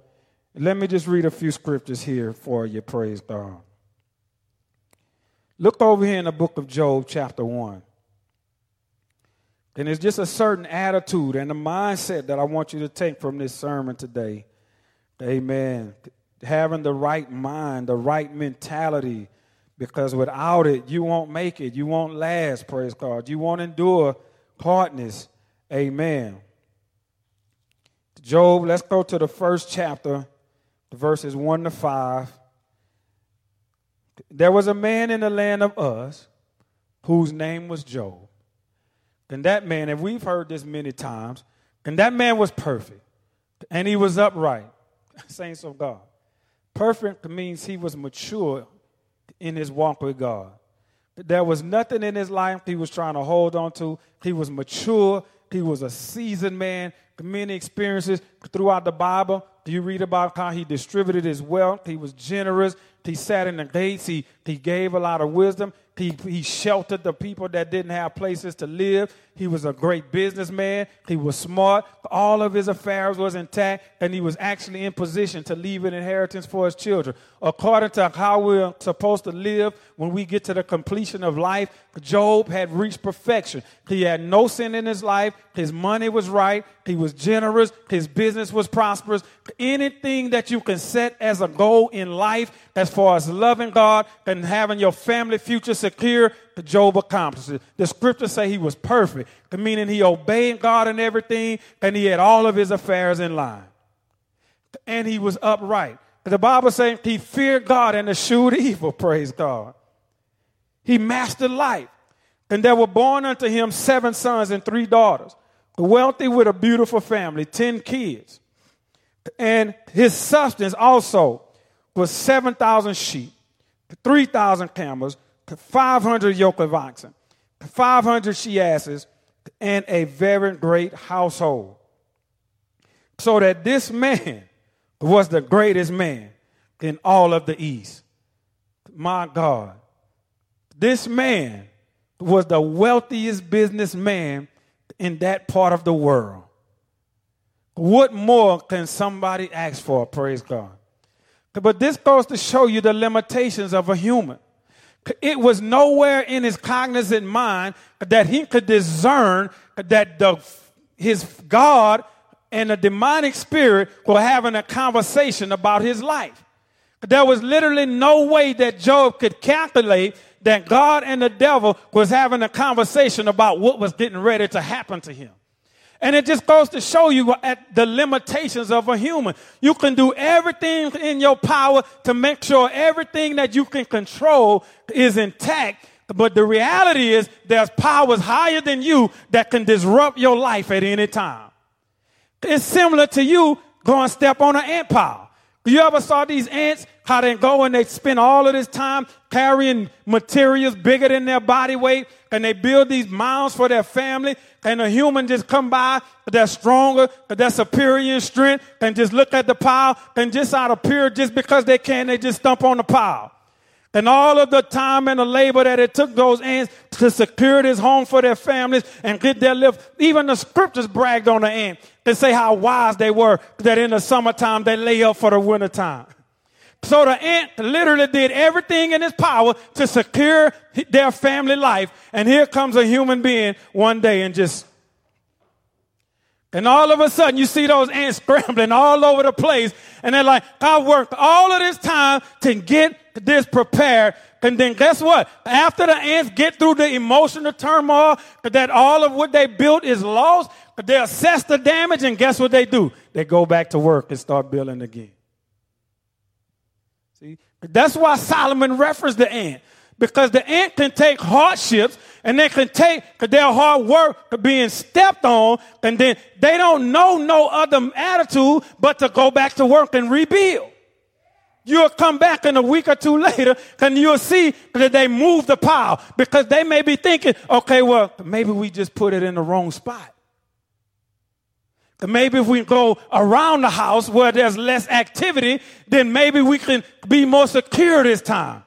Let me just read a few scriptures here for you, praise God. Look over here in the book of Job, chapter 1. And it's just a certain attitude and a mindset that I want you to take from this sermon today. Amen. Having the right mind, the right mentality, because without it, you won't make it. You won't last, praise God. You won't endure hardness. Amen. Job, let's go to the first chapter, verses 1 to 5. There was a man in the land of Uz whose name was Job. And that man, and we've heard this many times, and that man was perfect. And he was upright. Saints of God. Perfect means he was mature in his walk with God. There was nothing in his life he was trying to hold on to. He was mature he was a seasoned man, many experiences throughout the Bible. You read about how he distributed his wealth. He was generous. He sat in the gates. He, he gave a lot of wisdom. He, he sheltered the people that didn't have places to live. He was a great businessman. He was smart. All of his affairs was intact, and he was actually in position to leave an inheritance for his children. According to how we're supposed to live when we get to the completion of life, Job had reached perfection. He had no sin in his life. His money was right. He was generous. His business was prosperous. Anything that you can set as a goal in life, as far as loving God and having your family future secure, Job accomplished. The scriptures say he was perfect, meaning he obeyed God in everything and he had all of his affairs in line. And he was upright. The Bible saying he feared God and eschewed evil, praise God. He mastered life. And there were born unto him seven sons and three daughters, The wealthy with a beautiful family, ten kids. And his substance also was 7,000 sheep, 3,000 camels, 500 yoke of oxen, 500 she asses, and a very great household. So that this man was the greatest man in all of the East. My God. This man was the wealthiest businessman in that part of the world. What more can somebody ask for? Praise God. But this goes to show you the limitations of a human. It was nowhere in his cognizant mind that he could discern that the, his God and a demonic spirit were having a conversation about his life. There was literally no way that Job could calculate that God and the devil was having a conversation about what was getting ready to happen to him. And it just goes to show you at the limitations of a human. You can do everything in your power to make sure everything that you can control is intact. But the reality is there's powers higher than you that can disrupt your life at any time. It's similar to you going step on an ant pile. You ever saw these ants, how they go and they spend all of this time carrying materials bigger than their body weight, and they build these mounds for their family, and a human just come by, they're stronger, they're superior in strength, and just look at the pile, and just out of pure, just because they can, they just stomp on the pile. And all of the time and the labor that it took those ants to secure this home for their families and get their live. Even the scriptures bragged on the ant and say how wise they were that in the summertime they lay up for the wintertime. So the ant literally did everything in his power to secure their family life. And here comes a human being one day and just and all of a sudden, you see those ants scrambling all over the place. And they're like, I worked all of this time to get this prepared. And then guess what? After the ants get through the emotional turmoil, that all of what they built is lost, they assess the damage, and guess what they do? They go back to work and start building again. See? That's why Solomon referenced the ant. Because the ant can take hardships and they can take their hard work being stepped on, and then they don't know no other attitude but to go back to work and rebuild. You'll come back in a week or two later and you'll see that they moved the pile because they may be thinking, okay, well, maybe we just put it in the wrong spot. Maybe if we go around the house where there's less activity, then maybe we can be more secure this time.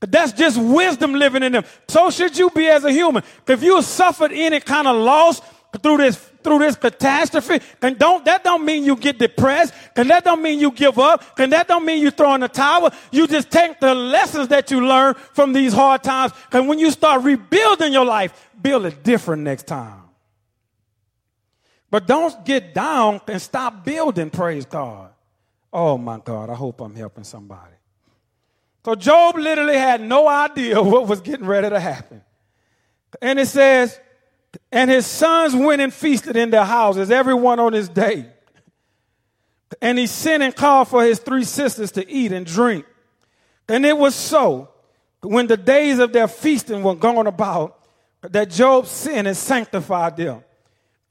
But that's just wisdom living in them. So should you be as a human. If you suffered any kind of loss through this through this catastrophe, can don't that don't mean you get depressed? Can that don't mean you give up? Can that don't mean you throw in the towel? You just take the lessons that you learn from these hard times. And when you start rebuilding your life, build it different next time. But don't get down and stop building, praise God. Oh my God, I hope I'm helping somebody. So Job literally had no idea what was getting ready to happen. And it says, and his sons went and feasted in their houses, everyone on his day. And he sent and called for his three sisters to eat and drink. And it was so, when the days of their feasting were gone about, that Job sinned and sanctified them.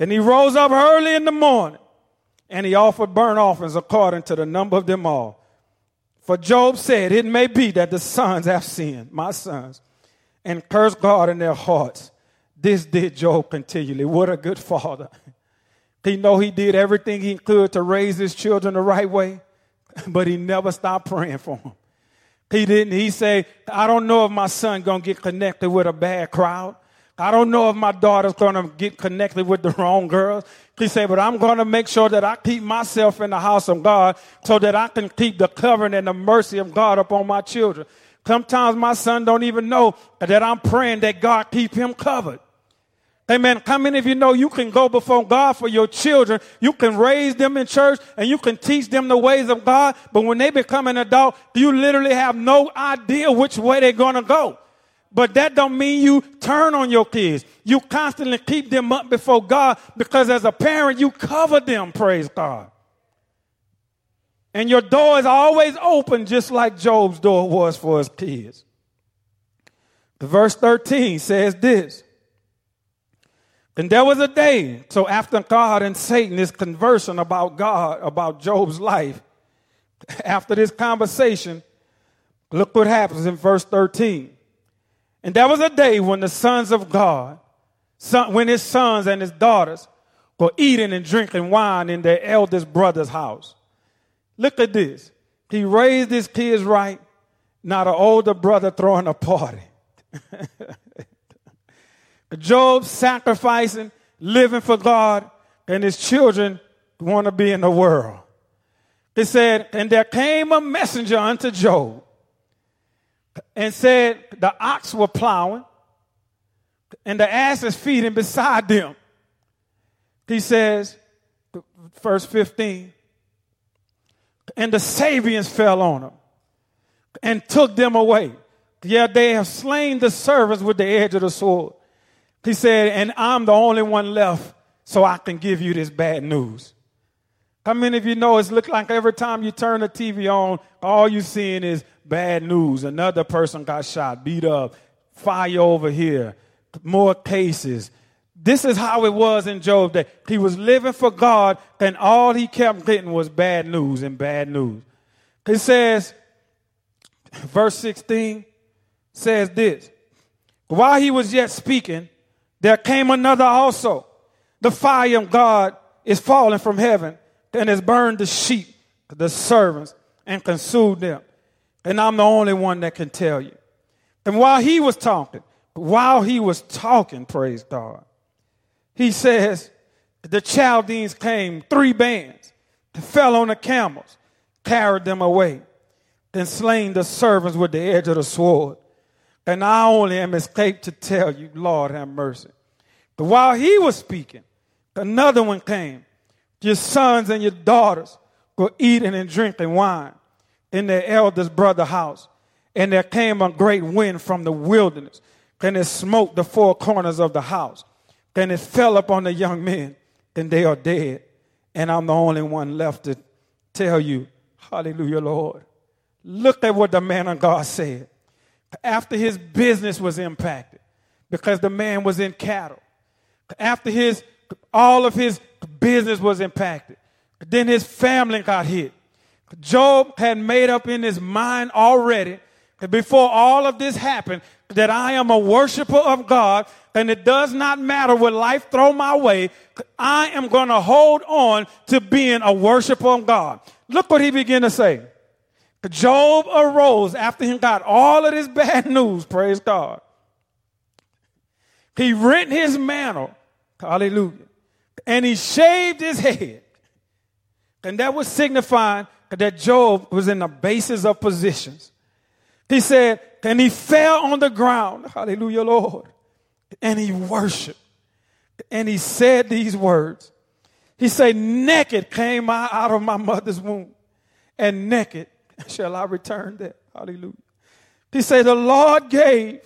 And he rose up early in the morning, and he offered burnt offerings according to the number of them all. For Job said, It may be that the sons have sinned, my sons, and cursed God in their hearts. This did Job continually. What a good father. He know he did everything he could to raise his children the right way, but he never stopped praying for them. He didn't. He said, I don't know if my son gonna get connected with a bad crowd. I don't know if my daughter's gonna get connected with the wrong girls. He said, but I'm gonna make sure that I keep myself in the house of God so that I can keep the covering and the mercy of God upon my children. Sometimes my son don't even know that I'm praying that God keep him covered. Amen. How many of you know you can go before God for your children? You can raise them in church and you can teach them the ways of God. But when they become an adult, you literally have no idea which way they're going to go. But that don't mean you turn on your kids. You constantly keep them up before God because as a parent, you cover them, praise God. And your door is always open just like Job's door was for his kids. The verse 13 says this. And there was a day, so after God and Satan is conversing about God, about Job's life, after this conversation, look what happens in verse 13. And there was a day when the sons of God, son, when his sons and his daughters were eating and drinking wine in their eldest brother's house. Look at this. He raised his kids right, not an older brother throwing a party. Job sacrificing, living for God, and his children want to be in the world. It said, and there came a messenger unto Job and said, the ox were plowing and the ass is feeding beside them. He says, verse 15, and the Sabeans fell on them and took them away. Yeah, they have slain the servants with the edge of the sword. He said, and I'm the only one left so I can give you this bad news. How many of you know it's look like every time you turn the TV on, all you're seeing is bad news. Another person got shot, beat up, fire over here, more cases. This is how it was in Job that he was living for God and all he kept getting was bad news and bad news. It says, verse 16 says this, while he was yet speaking, there came another also. The fire of God is falling from heaven and has burned the sheep, the servants, and consumed them. And I'm the only one that can tell you. And while he was talking, while he was talking, praise God, he says, the Chaldeans came, three bands, fell on the camels, carried them away, then slain the servants with the edge of the sword. And I only am escaped to tell you, Lord, have mercy. But while he was speaking, another one came. Your sons and your daughters were eating and drinking wine in their eldest brother's house. And there came a great wind from the wilderness, and it smote the four corners of the house. And it fell upon the young men, and they are dead. And I'm the only one left to tell you, Hallelujah, Lord. Look at what the man of God said. after his business was impacted because the man was in cattle, after his all of his business was impacted, then his family got hit. Job had made up in his mind already before all of this happened that I am a worshiper of God and it does not matter what life throw my way. I am going to hold on to being a worshiper of God. Look what he began to say. Job arose after he got all of this bad news, praise God. He rent his mantle, hallelujah, and he shaved his head. And that was signifying that Job was in the basis of positions. He said, and he fell on the ground, hallelujah, Lord, and he worshiped. And he said these words. He said, naked came I out of my mother's womb, and naked shall I return there. Hallelujah. He said, the Lord gave,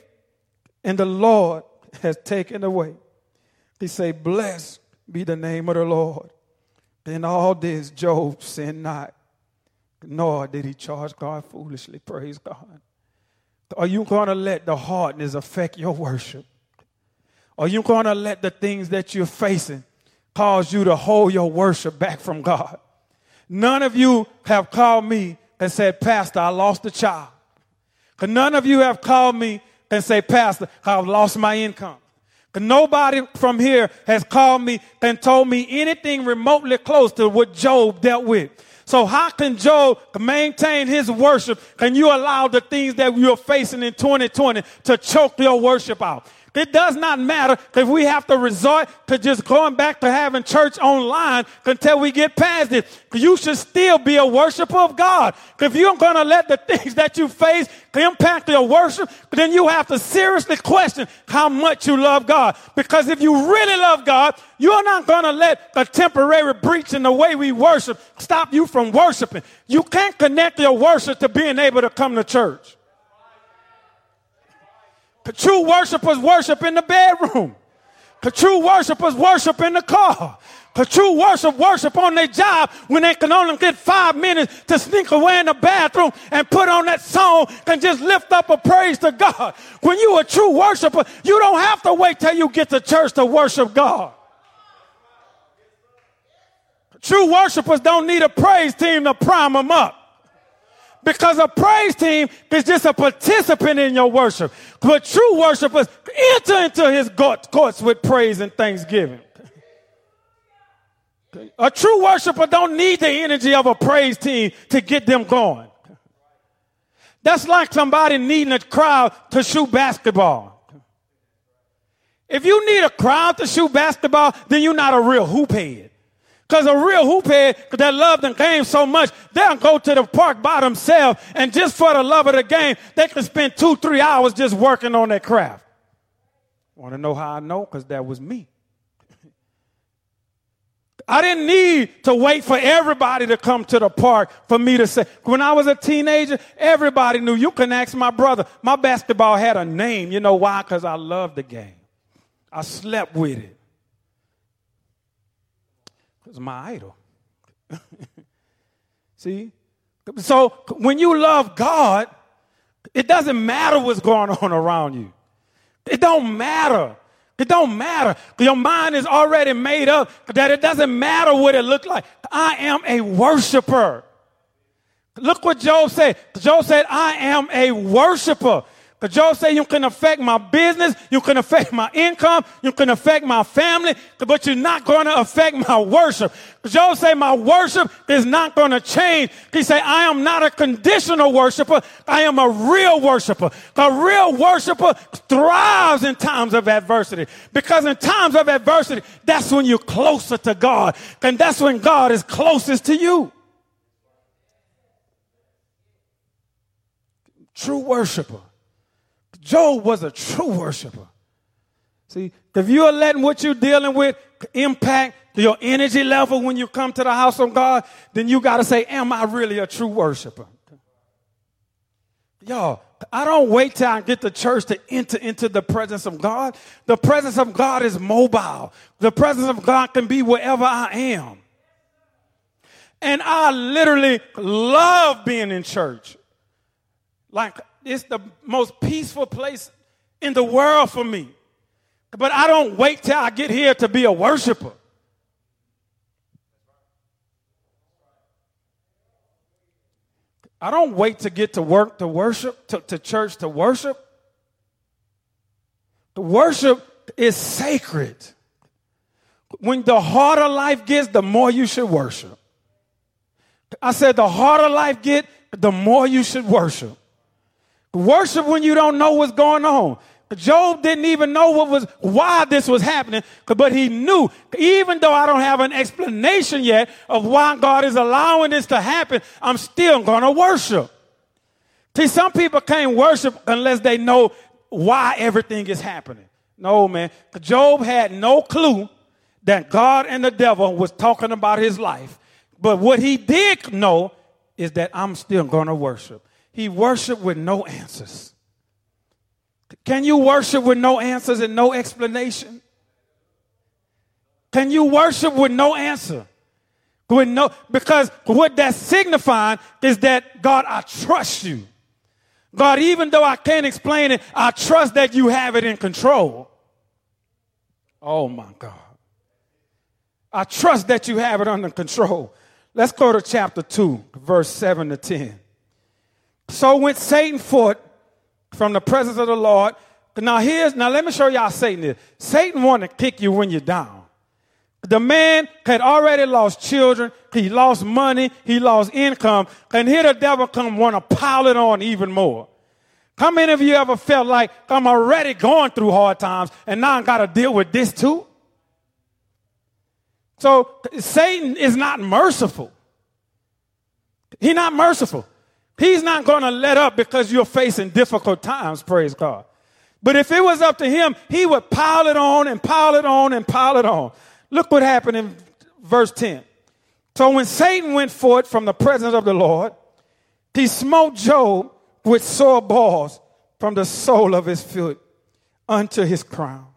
and the Lord has taken away. He said, blessed be the name of the Lord. In all this, Job sinned not, nor did he charge God foolishly. Praise God. Are you going to let the hardness affect your worship? Are you going to let the things that you're facing cause you to hold your worship back from God? None of you have called me and said, Pastor, I lost a child. None of you have called me and said, Pastor, I've lost my income. Nobody from here has called me and told me anything remotely close to what Job dealt with. So how can Job maintain his worship? Can you allow the things that you're facing in 2020 to choke your worship out? It does not matter if we have to resort to just going back to having church online until we get past it. You should still be a worshiper of God. If you're going to let the things that you face impact your worship, then you have to seriously question how much you love God. Because if you really love God, you're not going to let a temporary breach in the way we worship stop you from worshiping. You can't connect your worship to being able to come to church. True worshipers worship in the bedroom. True worshipers worship in the car. True worship worship on their job when they can only get five minutes to sneak away in the bathroom and put on that song and just lift up a praise to God. When you a true worshiper, you don't have to wait till you get to church to worship God. True worshipers don't need a praise team to prime them up. Because a praise team is just a participant in your worship. But true worshipers enter into his courts with praise and thanksgiving. A true worshiper don't need the energy of a praise team to get them going. That's like somebody needing a crowd to shoot basketball. If you need a crowd to shoot basketball, then you're not a real hoop head. Because a real hoophead that love the game so much, they'll go to the park by themselves and just for the love of the game, they can spend two, three hours just working on their craft. Want to know how I know? Because that was me. I didn't need to wait for everybody to come to the park for me to say. When I was a teenager, everybody knew. You can ask my brother. My basketball had a name. You know why? Because I loved the game. I slept with it. It's my idol. See? So when you love God, it doesn't matter what's going on around you. It don't matter. It don't matter. Your mind is already made up that it doesn't matter what it looks like. I am a worshiper. Look what Job said. Job said, I am a worshiper. Because Job said you can affect my business, you can affect my income, you can affect my family, but you're not going to affect my worship. Job said my worship is not going to change. He said I am not a conditional worshiper, I am a real worshiper. A real worshiper thrives in times of adversity. Because in times of adversity, that's when you're closer to God. And that's when God is closest to you. True worshiper Job was a true worshiper. See, if you're letting what you're dealing with impact your energy level when you come to the house of God, then you got to say, Am I really a true worshiper? Y'all, I don't wait till I get to church to enter into the presence of God. The presence of God is mobile. The presence of God can be wherever I am. And I literally love being in church. Like is the most peaceful place in the world for me. But I don't wait till I get here to be a worshiper. I don't wait to get to work to worship, to, to church to worship. The worship is sacred. When the harder life gets, the more you should worship. I said, the harder life get, the more you should worship. Worship when you don't know what's going on. Job didn't even know what was why this was happening, but he knew, even though I don't have an explanation yet of why God is allowing this to happen, I'm still gonna worship. See, some people can't worship unless they know why everything is happening. No, man. Job had no clue that God and the devil was talking about his life. But what he did know is that I'm still gonna worship. He worshiped with no answers. Can you worship with no answers and no explanation? Can you worship with no answer? With no, because what that's signifying is that God, I trust you. God, even though I can't explain it, I trust that you have it in control. Oh my God. I trust that you have it under control. Let's go to chapter 2, verse 7 to 10. So went Satan forth from the presence of the Lord. Now here's now let me show y'all Satan is. Satan want to kick you when you're down. The man had already lost children, he lost money, he lost income, and here the devil come want to pile it on even more. How many of you ever felt like I'm already going through hard times and now I got to deal with this too? So Satan is not merciful. He's not merciful. He's not going to let up because you're facing difficult times, praise God. But if it was up to him, he would pile it on and pile it on and pile it on. Look what happened in verse 10. So when Satan went forth from the presence of the Lord, he smote Job with sore balls from the sole of his foot unto his crown.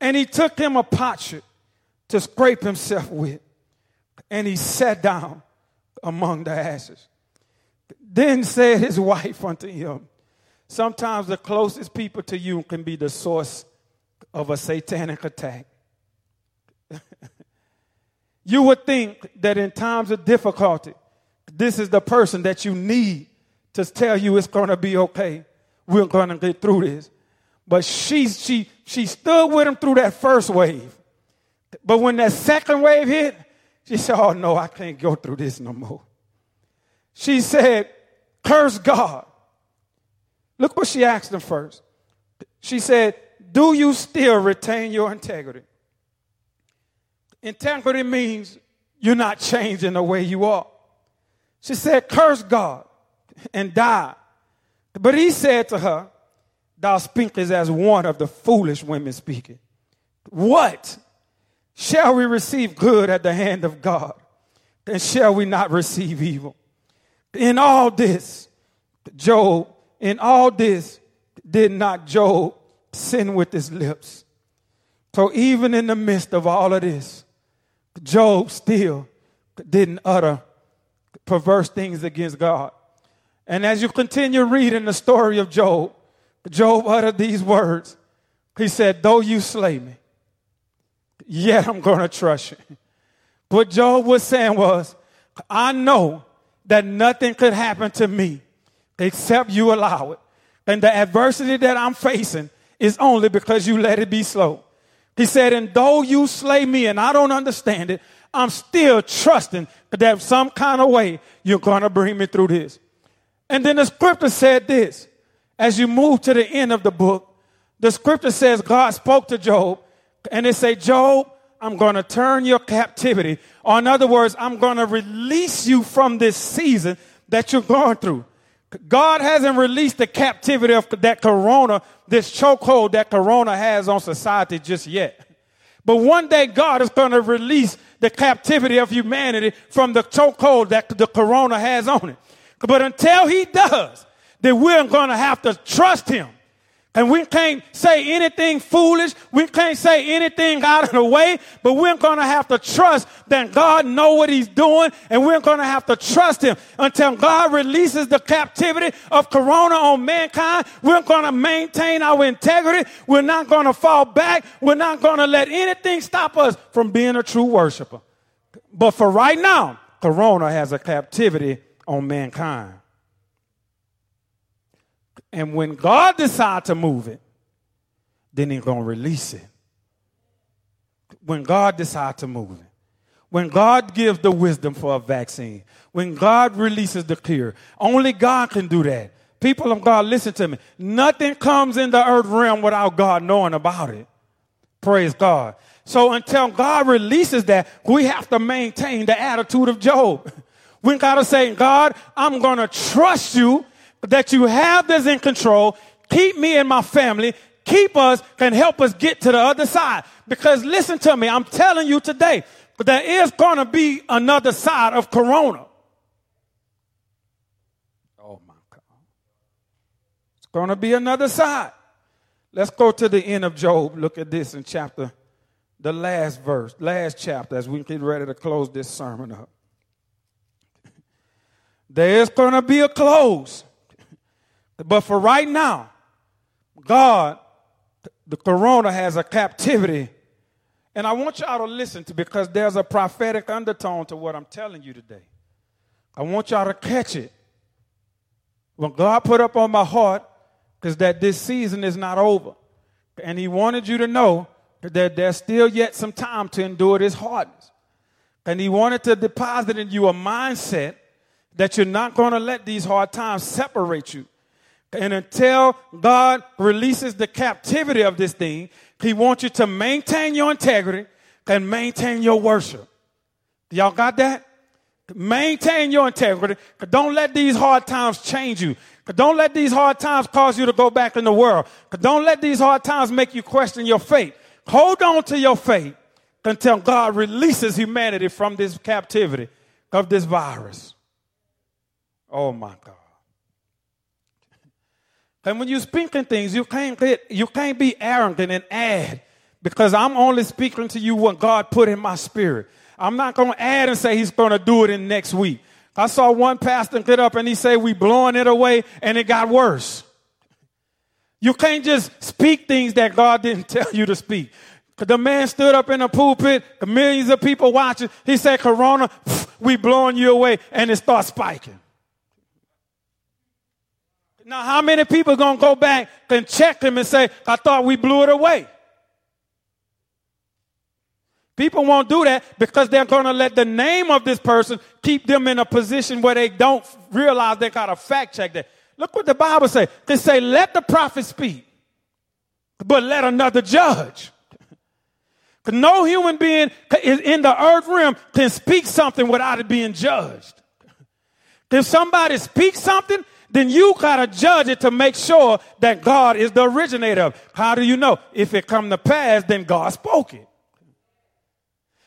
And he took him a potsherd to scrape himself with, and he sat down among the ashes. Then said his wife unto him, Sometimes the closest people to you can be the source of a satanic attack. you would think that in times of difficulty, this is the person that you need to tell you it's going to be okay. We're going to get through this. But she, she, she stood with him through that first wave. But when that second wave hit, she said, Oh no, I can't go through this no more. She said, Curse God. Look what she asked him first. She said, Do you still retain your integrity? Integrity means you're not changing the way you are. She said, Curse God and die. But he said to her, Thou speakest as one of the foolish women speaking. What? Shall we receive good at the hand of God? Then shall we not receive evil? In all this, Job, in all this, did not Job sin with his lips? So even in the midst of all of this, Job still didn't utter perverse things against God. And as you continue reading the story of Job, Job uttered these words. He said, Though you slay me, yet I'm going to trust you. What Job was saying was, I know that nothing could happen to me except you allow it. And the adversity that I'm facing is only because you let it be slow. He said, and though you slay me and I don't understand it, I'm still trusting that some kind of way you're going to bring me through this. And then the scripture said this as you move to the end of the book, the scripture says God spoke to Job and it said, Job, I'm going to turn your captivity. Or in other words, I'm going to release you from this season that you're going through. God hasn't released the captivity of that corona, this chokehold that corona has on society just yet. But one day God is going to release the captivity of humanity from the chokehold that the corona has on it. But until he does, then we're going to have to trust him. And we can't say anything foolish. We can't say anything out of the way, but we're going to have to trust that God know what he's doing and we're going to have to trust him until God releases the captivity of corona on mankind. We're going to maintain our integrity. We're not going to fall back. We're not going to let anything stop us from being a true worshiper. But for right now, corona has a captivity on mankind. And when God decides to move it, then He's going to release it. When God decides to move it. When God gives the wisdom for a vaccine. When God releases the cure. Only God can do that. People of God, listen to me. Nothing comes in the earth realm without God knowing about it. Praise God. So until God releases that, we have to maintain the attitude of Job. We got to say, God, I'm to trust you that you have this in control. Keep me and my family. Keep us, can help us get to the other side. Because listen to me, I'm telling you today, but there is going to be another side of Corona. Oh my God. It's going to be another side. Let's go to the end of Job. Look at this in chapter, the last verse, last chapter, as we get ready to close this sermon up. There is going to be a close. But for right now, God, the corona has a captivity. And I want y'all to listen to because there's a prophetic undertone to what I'm telling you today. I want y'all to catch it. When God put up on my heart is that this season is not over. And he wanted you to know that there's still yet some time to endure this hardness. And he wanted to deposit in you a mindset that you're not going to let these hard times separate you. And until God releases the captivity of this thing, He wants you to maintain your integrity and maintain your worship. Y'all got that? Maintain your integrity. Don't let these hard times change you. Don't let these hard times cause you to go back in the world. Don't let these hard times make you question your faith. Hold on to your faith until God releases humanity from this captivity of this virus. Oh my God. And when you're speaking things, you can't get, you can't be arrogant and add because I'm only speaking to you what God put in my spirit. I'm not going to add and say he's going to do it in next week. I saw one pastor get up and he said, we blowing it away and it got worse. You can't just speak things that God didn't tell you to speak. The man stood up in the pulpit, millions of people watching. He said, Corona, we blowing you away, and it starts spiking. Now, how many people gonna go back and check him and say, I thought we blew it away? People won't do that because they're going to let the name of this person keep them in a position where they don't realize they got to fact check that. Look what the Bible says. They say, let the prophet speak, but let another judge. No human being in the earth realm can speak something without it being judged. If somebody speaks something, then you gotta judge it to make sure that God is the originator. How do you know? If it come to pass, then God spoke it.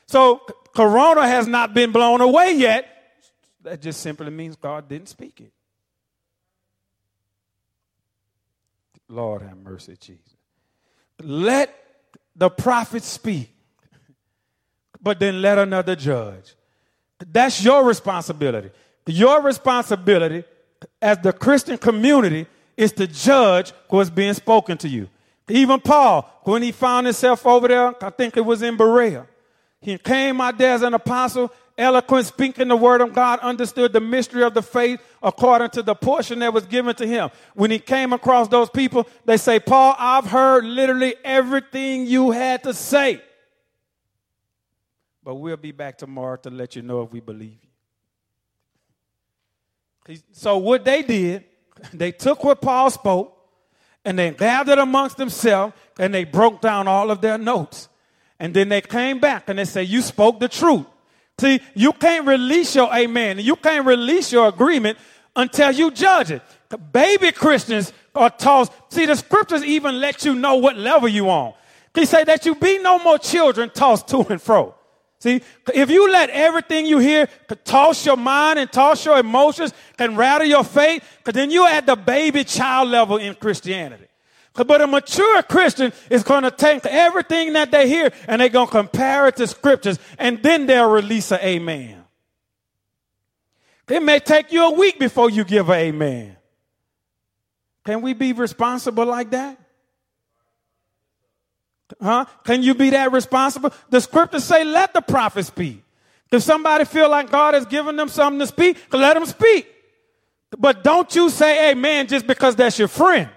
So Corona has not been blown away yet. That just simply means God didn't speak it. Lord have mercy, Jesus. Let the prophet speak, but then let another judge. That's your responsibility. Your responsibility as the Christian community is to judge what's being spoken to you. Even Paul, when he found himself over there, I think it was in Berea, he came out there as an apostle, eloquent, speaking the word of God, understood the mystery of the faith according to the portion that was given to him. When he came across those people, they say, Paul, I've heard literally everything you had to say. But we'll be back tomorrow to let you know if we believe you. So what they did, they took what Paul spoke and they gathered amongst themselves and they broke down all of their notes. And then they came back and they said, you spoke the truth. See, you can't release your amen. You can't release your agreement until you judge it. Baby Christians are tossed. See, the scriptures even let you know what level you on. He say that you be no more children tossed to and fro. See, if you let everything you hear toss your mind and toss your emotions and rattle your faith, because then you're at the baby child level in Christianity. But a mature Christian is going to take everything that they hear and they're going to compare it to scriptures and then they'll release an amen. It may take you a week before you give an amen. Can we be responsible like that? Huh? Can you be that responsible? The scriptures say, let the prophet speak. If somebody feel like God has given them something to speak, let them speak. But don't you say amen just because that's your friend.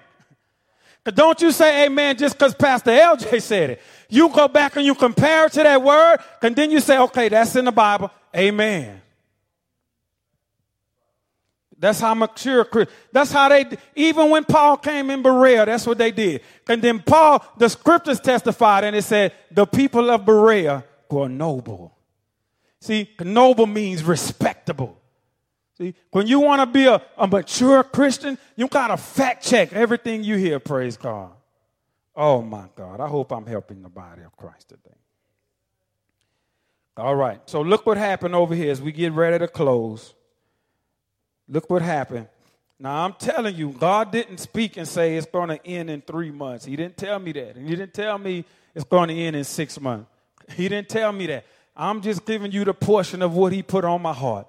Don't you say amen just because Pastor LJ said it. You go back and you compare it to that word, and then you say, okay, that's in the Bible. Amen. That's how mature That's how they, even when Paul came in Berea, that's what they did. And then Paul, the scriptures testified and it said, the people of Berea were noble. See, noble means respectable. See, when you want to be a, a mature Christian, you got to fact check everything you hear, praise God. Oh my God, I hope I'm helping the body of Christ today. All right, so look what happened over here as we get ready to close. Look what happened. Now I'm telling you, God didn't speak and say it's going to end in three months. He didn't tell me that. And He didn't tell me it's going to end in six months. He didn't tell me that. I'm just giving you the portion of what He put on my heart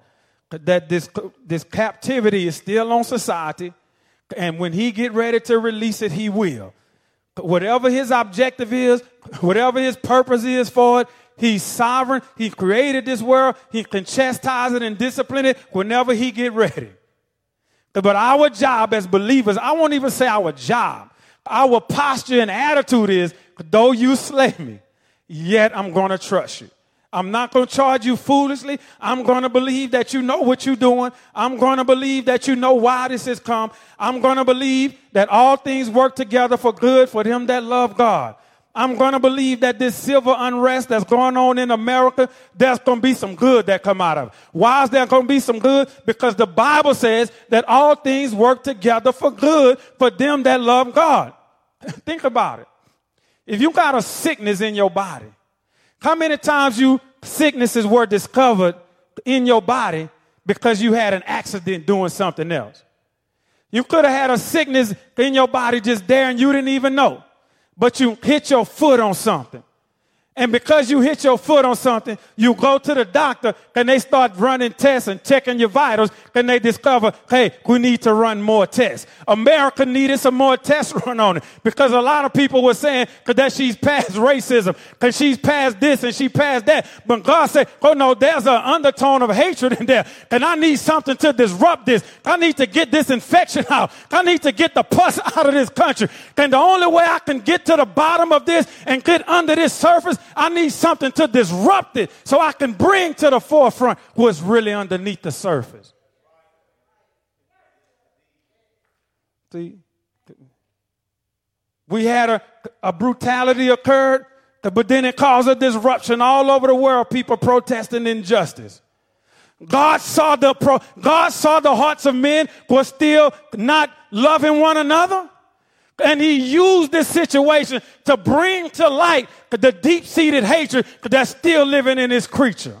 that this, this captivity is still on society. And when he get ready to release it, he will. Whatever his objective is, whatever his purpose is for it, he's sovereign. He created this world. He can chastise it and discipline it whenever he get ready. But our job as believers, I won't even say our job. Our posture and attitude is, though you slay me, yet I'm going to trust you. I'm not going to charge you foolishly. I'm going to believe that you know what you're doing. I'm going to believe that you know why this has come. I'm going to believe that all things work together for good for them that love God. I'm going to believe that this civil unrest that's going on in America, there's going to be some good that come out of it. Why is there going to be some good? Because the Bible says that all things work together for good for them that love God. Think about it. If you got a sickness in your body, how many times you sicknesses were discovered in your body because you had an accident doing something else? You could have had a sickness in your body just there and you didn't even know, but you hit your foot on something. And because you hit your foot on something, you go to the doctor and they start running tests and checking your vitals and they discover, hey, we need to run more tests. America needed some more tests run on it because a lot of people were saying that she's past racism, because she's past this and she passed that. But God said, oh no, there's an undertone of hatred in there and I need something to disrupt this. I need to get this infection out. I need to get the pus out of this country. And the only way I can get to the bottom of this and get under this surface I need something to disrupt it so I can bring to the forefront what's really underneath the surface. See, we had a, a brutality occurred, but then it caused a disruption all over the world, people protesting injustice. God saw the pro, God saw the hearts of men were still not loving one another. And he used this situation to bring to light the deep seated hatred that's still living in this creature.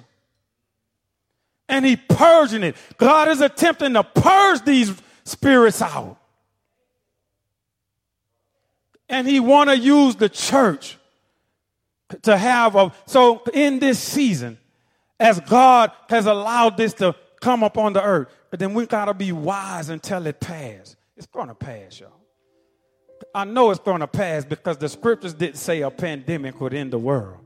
And he purging it. God is attempting to purge these spirits out. And he want to use the church to have a, so in this season, as God has allowed this to come upon the earth, but then we got to be wise until it pass. It's going to pass, y'all. I know it's going to pass because the scriptures didn't say a pandemic would end the world.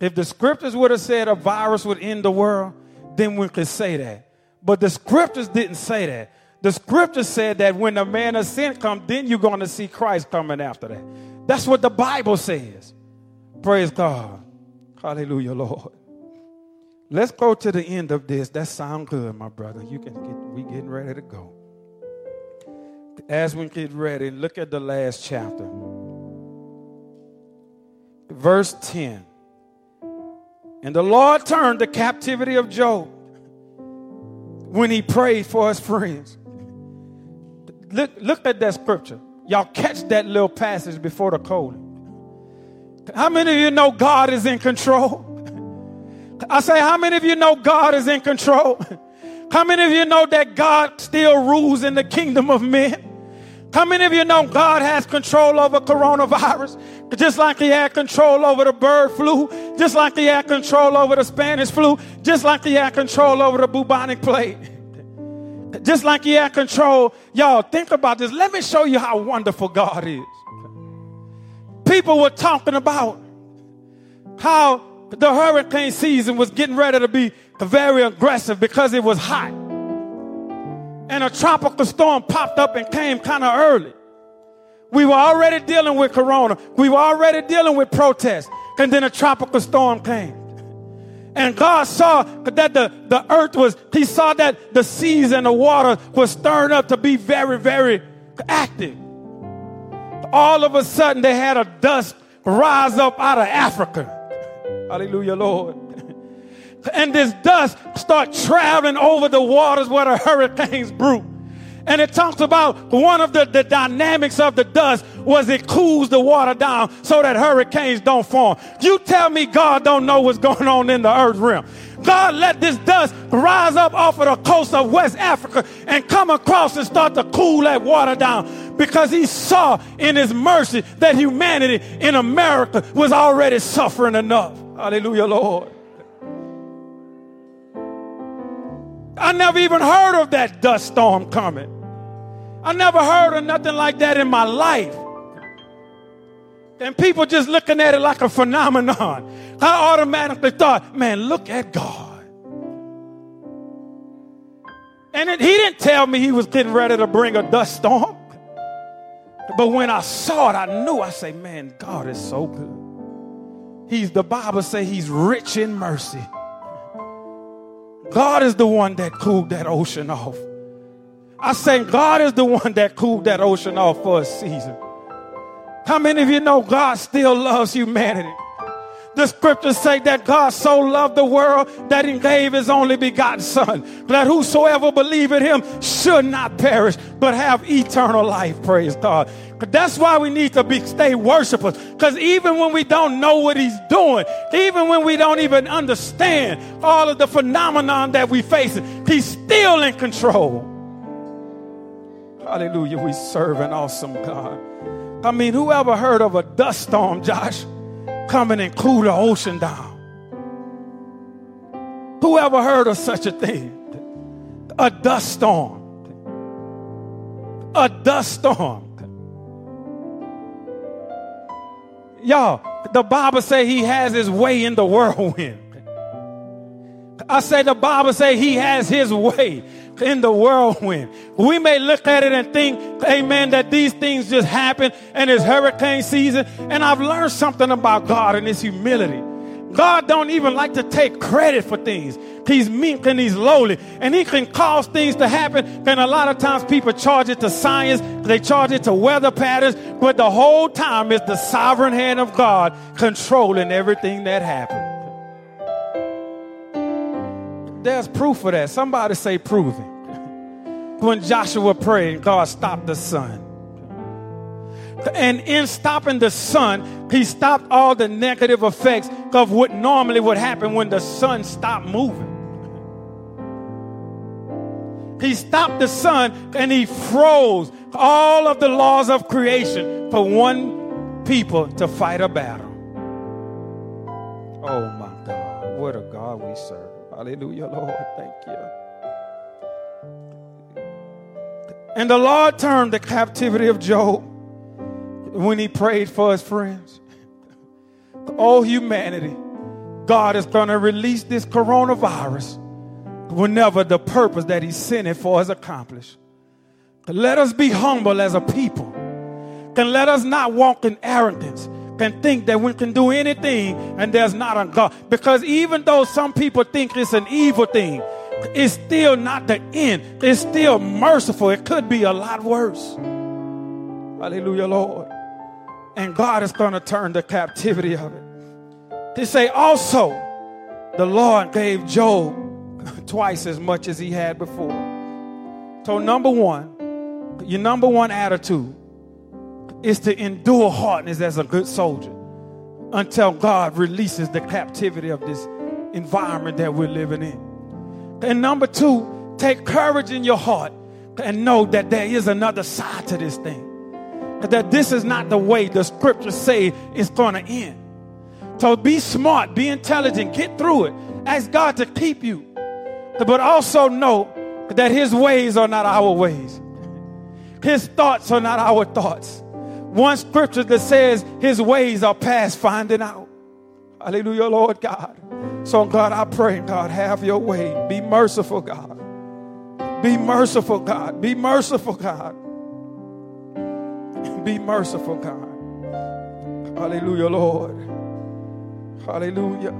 If the scriptures would have said a virus would end the world, then we could say that. But the scriptures didn't say that. The scriptures said that when the man of sin comes, then you're going to see Christ coming after that. That's what the Bible says. Praise God. Hallelujah, Lord. Let's go to the end of this. That sound good, my brother. You can get we getting ready to go as we get ready, look at the last chapter. Verse 10. And the Lord turned the captivity of Job when he prayed for his friends. Look, look at that scripture. Y'all catch that little passage before the colon. How many of you know God is in control? I say, how many of you know God is in control? How many of you know that God still rules in the kingdom of men? How many of you know God has control over coronavirus? Just like he had control over the bird flu, just like he had control over the Spanish flu, just like he had control over the bubonic plague. Just like he had control. Y'all, think about this. Let me show you how wonderful God is. People were talking about how the hurricane season was getting ready to be very aggressive because it was hot and a tropical storm popped up and came kind of early. We were already dealing with corona. We were already dealing with protests. And then a tropical storm came. And God saw that the, the earth was, He saw that the seas and the water was stirred up to be very, very active. All of a sudden, they had a dust rise up out of Africa. Hallelujah, Lord and this dust start traveling over the waters where the hurricanes brew. And it talks about one of the, the dynamics of the dust was it cools the water down so that hurricanes don't form. You tell me God don't know what's going on in the earth realm. God let this dust rise up off of the coast of West Africa and come across and start to cool that water down because he saw in his mercy that humanity in America was already suffering enough. Hallelujah, Lord. I never even heard of that dust storm coming. I never heard of nothing like that in my life. And people just looking at it like a phenomenon. I automatically thought, man, look at God. And it, he didn't tell me he was getting ready to bring a dust storm. But when I saw it, I knew. I say, man, God is so good. He's the Bible say he's rich in mercy. God is the one that cooled that ocean off. I say God is the one that cooled that ocean off for a season. How many of you know God still loves humanity? The scriptures say that God so loved the world that he gave his only begotten son, that whosoever believe in him should not perish, but have eternal life. Praise God. That's why we need to be stay worshipers. Because even when we don't know what he's doing, even when we don't even understand all of the phenomenon that we face, he's still in control. Hallelujah. We serve an awesome God. I mean, whoever heard of a dust storm, Josh, coming and cool the ocean down? Whoever heard of such a thing? A dust storm. A dust storm. Y'all, the Bible say he has his way in the whirlwind. I say the Bible say he has his way in the whirlwind. We may look at it and think, amen, that these things just happen and it's hurricane season. And I've learned something about God and his humility. God don't even like to take credit for things. He's meek and he's lowly. And he can cause things to happen. And a lot of times people charge it to science. They charge it to weather patterns. But the whole time it's the sovereign hand of God controlling everything that happened. There's proof of that. Somebody say proving. When Joshua prayed, God stopped the sun. And in stopping the sun, he stopped all the negative effects of what normally would happen when the sun stopped moving. He stopped the sun and he froze all of the laws of creation for one people to fight a battle. Oh my God, what a God we serve. Hallelujah, Lord. Thank you. And the Lord turned the captivity of Job when he prayed for his friends. All humanity, God is going to release this coronavirus whenever the purpose that he sent it for is accomplished. Let us be humble as a people. And let us not walk in arrogance can think that we can do anything and there's not a God. Because even though some people think it's an evil thing, it's still not the end. It's still merciful. It could be a lot worse. Hallelujah, Lord. And God is going to turn the captivity of it. To say also, the Lord gave Job twice as much as he had before. So, number one, your number one attitude is to endure hardness as a good soldier until God releases the captivity of this environment that we're living in. And number two, take courage in your heart and know that there is another side to this thing. That this is not the way the scriptures say it's going to end. So be smart, be intelligent, get through it. Ask God to keep you. But also know that His ways are not our ways, His thoughts are not our thoughts. One scripture that says His ways are past finding out. Hallelujah, Lord God. So, God, I pray, God, have your way. Be merciful, God. Be merciful, God. Be merciful, God. Be merciful, God. Hallelujah, Lord. Hallelujah.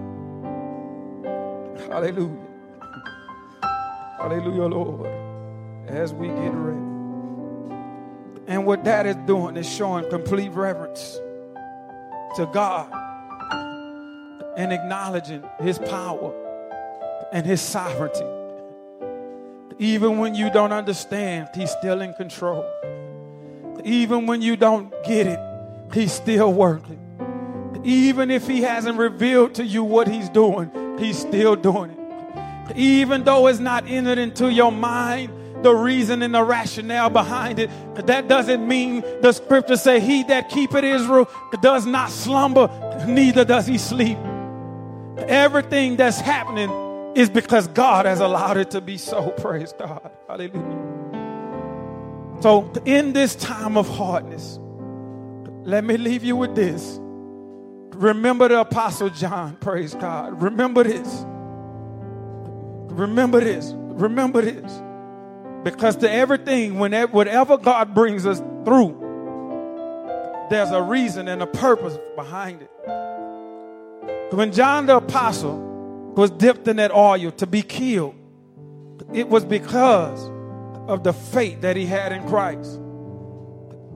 Hallelujah. Hallelujah, Lord. As we get ready. And what that is doing is showing complete reverence to God and acknowledging His power and His sovereignty. Even when you don't understand, He's still in control. Even when you don't get it, He's still working. Even if He hasn't revealed to you what He's doing, He's still doing it. Even though it's not entered into your mind, the reason and the rationale behind it. That doesn't mean the scripture say, He that keepeth Israel does not slumber, neither does he sleep. Everything that's happening is because God has allowed it to be so. Praise God. Hallelujah. So, in this time of hardness, let me leave you with this. Remember the Apostle John. Praise God. Remember this. Remember this. Remember this. Because to everything, whenever, whatever God brings us through, there's a reason and a purpose behind it. When John the Apostle was dipped in that oil to be killed, it was because of the faith that he had in Christ.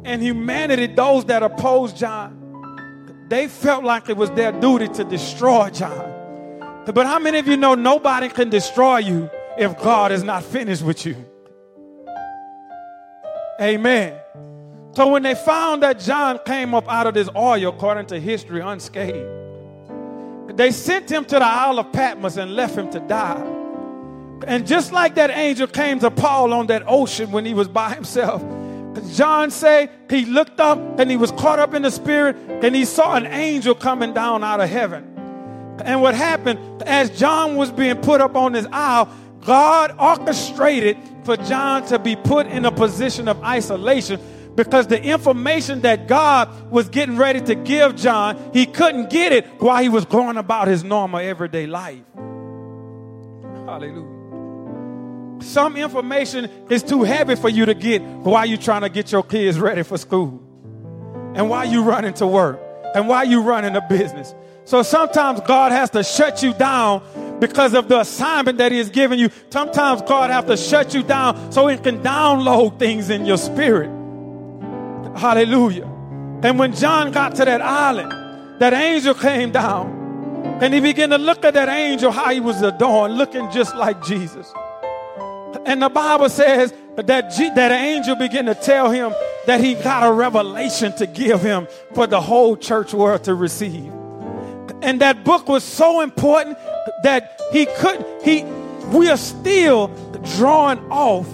And humanity, those that opposed John, they felt like it was their duty to destroy John. But how many of you know nobody can destroy you if God is not finished with you? Amen. So when they found that John came up out of this oil, according to history, unscathed, they sent him to the Isle of Patmos and left him to die. And just like that angel came to Paul on that ocean when he was by himself, John say he looked up and he was caught up in the spirit and he saw an angel coming down out of heaven. And what happened as John was being put up on this isle, God orchestrated for John to be put in a position of isolation because the information that God was getting ready to give John, he couldn't get it while he was going about his normal everyday life. Hallelujah. Some information is too heavy for you to get while you're trying to get your kids ready for school and while you running to work and while you running a business. So sometimes God has to shut you down because of the assignment that he has given you. Sometimes God has to shut you down so he can download things in your spirit. Hallelujah. And when John got to that island, that angel came down and he began to look at that angel, how he was adorned, looking just like Jesus. And the Bible says that, G- that angel began to tell him that he got a revelation to give him for the whole church world to receive. And that book was so important that he could, he, we are still drawing off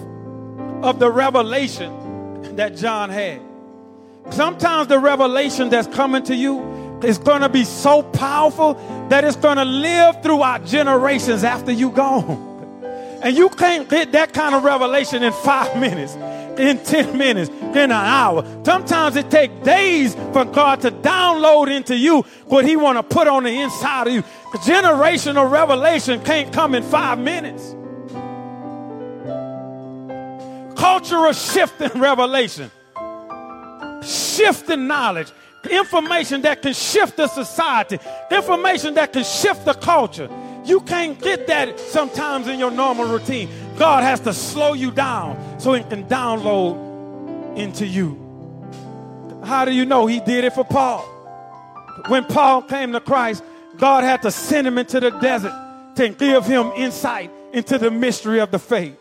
of the revelation that John had. Sometimes the revelation that's coming to you is going to be so powerful that it's going to live throughout generations after you gone. And you can't get that kind of revelation in five minutes, in 10 minutes, in an hour. Sometimes it takes days for God to download into you what He want to put on the inside of you. Generational revelation can't come in five minutes. Cultural shift in revelation shifting knowledge, information that can shift the society, information that can shift the culture. You can't get that sometimes in your normal routine. God has to slow you down so it can download into you. How do you know he did it for Paul? When Paul came to Christ, God had to send him into the desert to give him insight into the mystery of the faith.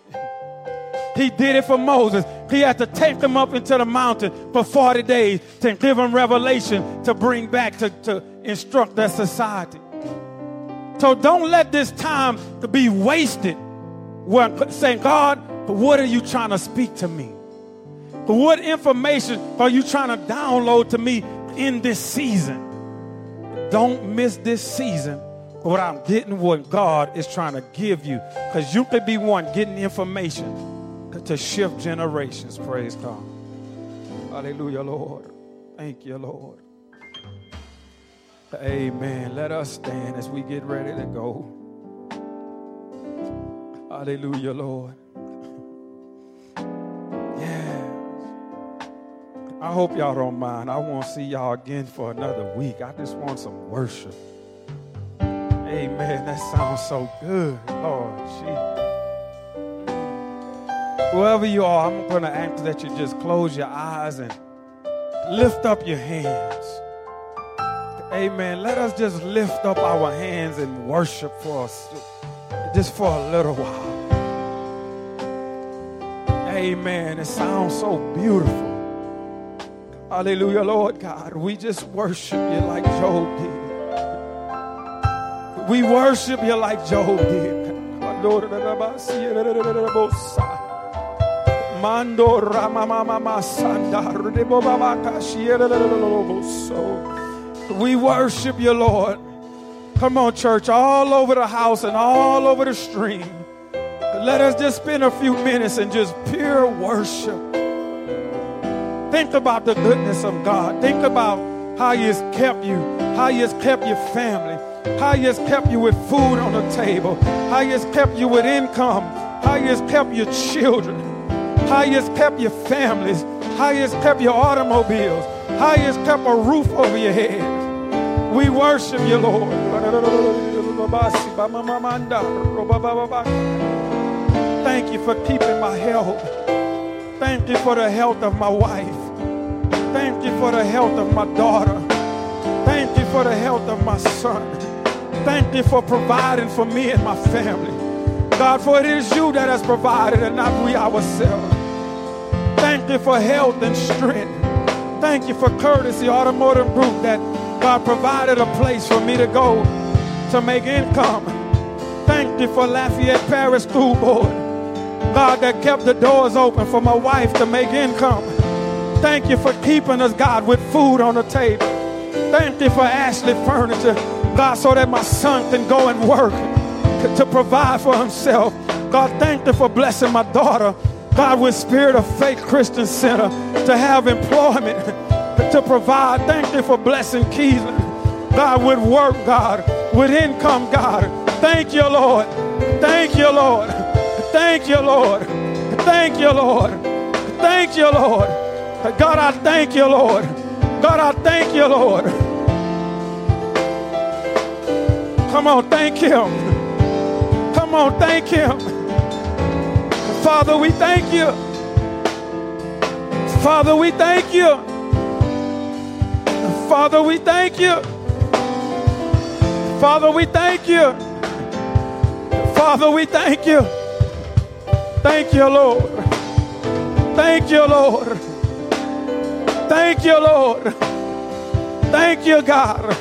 He did it for Moses. He had to take him up into the mountain for 40 days to give him revelation to bring back to, to instruct their society. So don't let this time to be wasted. Where saying, God, what are you trying to speak to me? What information are you trying to download to me in this season? Don't miss this season what I'm getting what God is trying to give you. Because you could be one getting information to shift generations. Praise God. Hallelujah, Lord. Thank you, Lord. Amen. Let us stand as we get ready to go. Hallelujah, Lord. Yes. I hope y'all don't mind. I won't see y'all again for another week. I just want some worship. Amen. That sounds so good, Lord. Whoever you are, I'm going to ask that you just close your eyes and lift up your hands. Amen. Let us just lift up our hands and worship for us just for a little while. Amen. It sounds so beautiful. Hallelujah, Lord God. We just worship you like Job did. We worship you like Job did. Mando ramamama sandar We worship you, Lord. Come on, church, all over the house and all over the stream. Let us just spend a few minutes and just pure worship. Think about the goodness of God. Think about how He has kept you, how He has kept your family, how He has kept you with food on the table, how He has kept you with income, how He has kept your children, how He has kept your families, how He has kept your automobiles, how He has kept a roof over your head. We worship you, Lord. Thank you for keeping my health. Thank you for the health of my wife. Thank you for the health of my daughter. Thank you for the health of my son. Thank you for providing for me and my family. God, for it is you that has provided and not we ourselves. Thank you for health and strength. Thank you for courtesy, automotive group that God provided a place for me to go to make income. Thank you for Lafayette Parish School Board. God, that kept the doors open for my wife to make income. Thank you for keeping us, God, with food on the table. Thank you for Ashley Furniture, God, so that my son can go and work to provide for himself. God, thank you for blessing my daughter, God, with Spirit of Faith Christian Center to have employment to provide. Thank you for blessing Keelan, God, with work, God, with income, God. Thank you, Lord. Thank you, Lord. Thank you, Lord. Thank you, Lord. Thank you, Lord. God, I thank you, Lord. God, I thank you, Lord. Come on, thank Him. Come on, thank Him. Father, we thank you. Father, we thank you. Father, we thank you. Father, we thank you. Father, we thank you. Thank you, Lord. Thank you, Lord. Thank you, Lord. Thank you, God.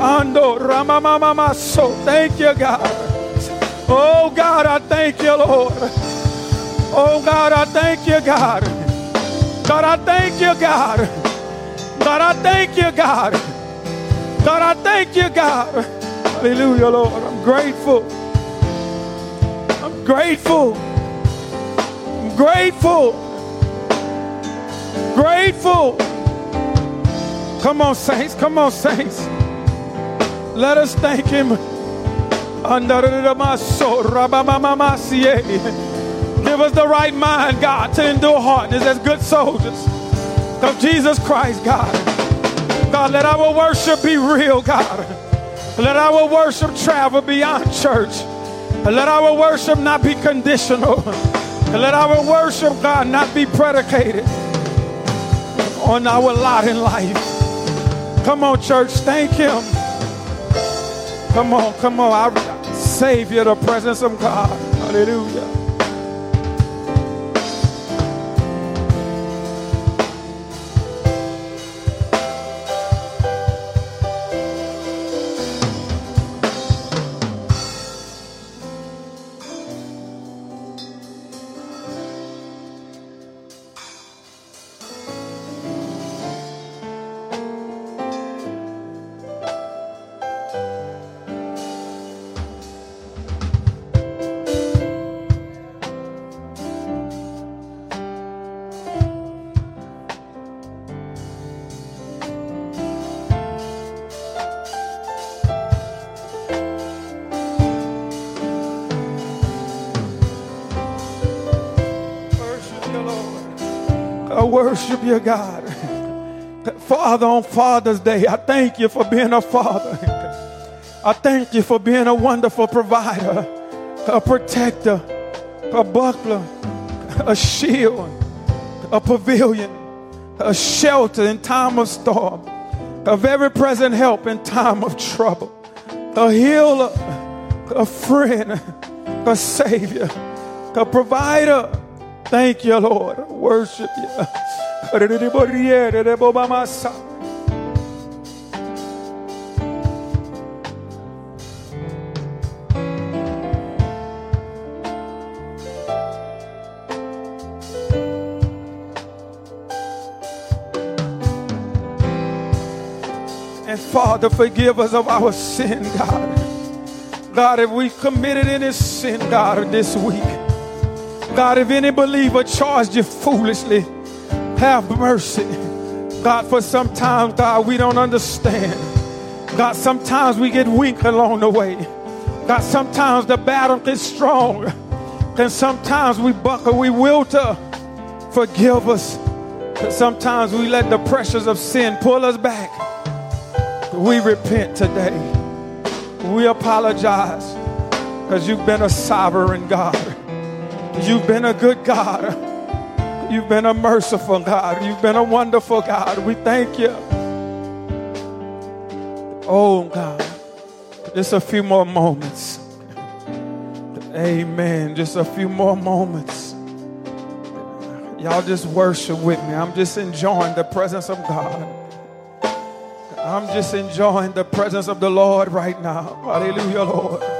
Ando ramamama so. Thank you, God. Oh God, I thank you, Lord. Oh God, I thank you, God. God, I thank you, God. God, I thank you, God. God, I thank you, God. Hallelujah, Lord. I'm grateful. I'm grateful. I'm grateful. Grateful. Come on, saints. Come on, saints. Let us thank Him. Give us the right mind, God, to endure hardness as good soldiers of Jesus Christ, God. God, let our worship be real, God. Let our worship travel beyond church. Let our worship not be conditional. Let our worship, God, not be predicated on our lot in life. Come on, church, thank Him. Come on, come on. Our Savior, the presence of God. Hallelujah. Worship you, God. Father, on Father's Day, I thank you for being a father. I thank you for being a wonderful provider, a protector, a buckler, a shield, a pavilion, a shelter in time of storm, a very present help in time of trouble, a healer, a friend, a savior, a provider. Thank you, Lord. Worship you. And Father, forgive us of our sin, God. God, if we committed any sin, God, this week, God, if any believer charged you foolishly, have mercy. God, for sometimes, God, we don't understand. God, sometimes we get weak along the way. God, sometimes the battle gets strong. And sometimes we buckle, we wilter. Forgive us. Sometimes we let the pressures of sin pull us back. We repent today. We apologize because you've been a sovereign God. You've been a good God. You've been a merciful God. You've been a wonderful God. We thank you. Oh, God. Just a few more moments. Amen. Just a few more moments. Y'all just worship with me. I'm just enjoying the presence of God. I'm just enjoying the presence of the Lord right now. Hallelujah, Lord.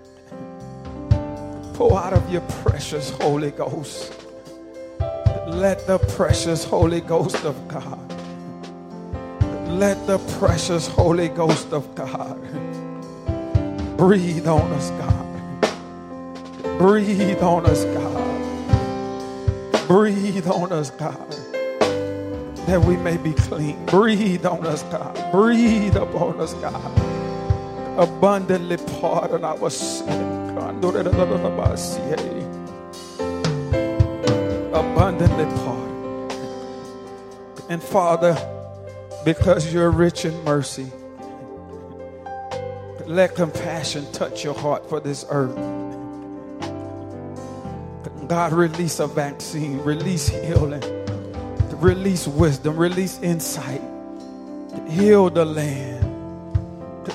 Pour out of your precious Holy Ghost. Let the precious Holy Ghost of God. Let the precious Holy Ghost of God breathe on us, God. Breathe on us, God. Breathe on us, God. That we may be clean. Breathe on us, God. Breathe upon us, God abundantly pardon our sin. Abundantly pardon. And Father, because you're rich in mercy, let compassion touch your heart for this earth. God, release a vaccine, release healing, release wisdom, release insight, heal the land.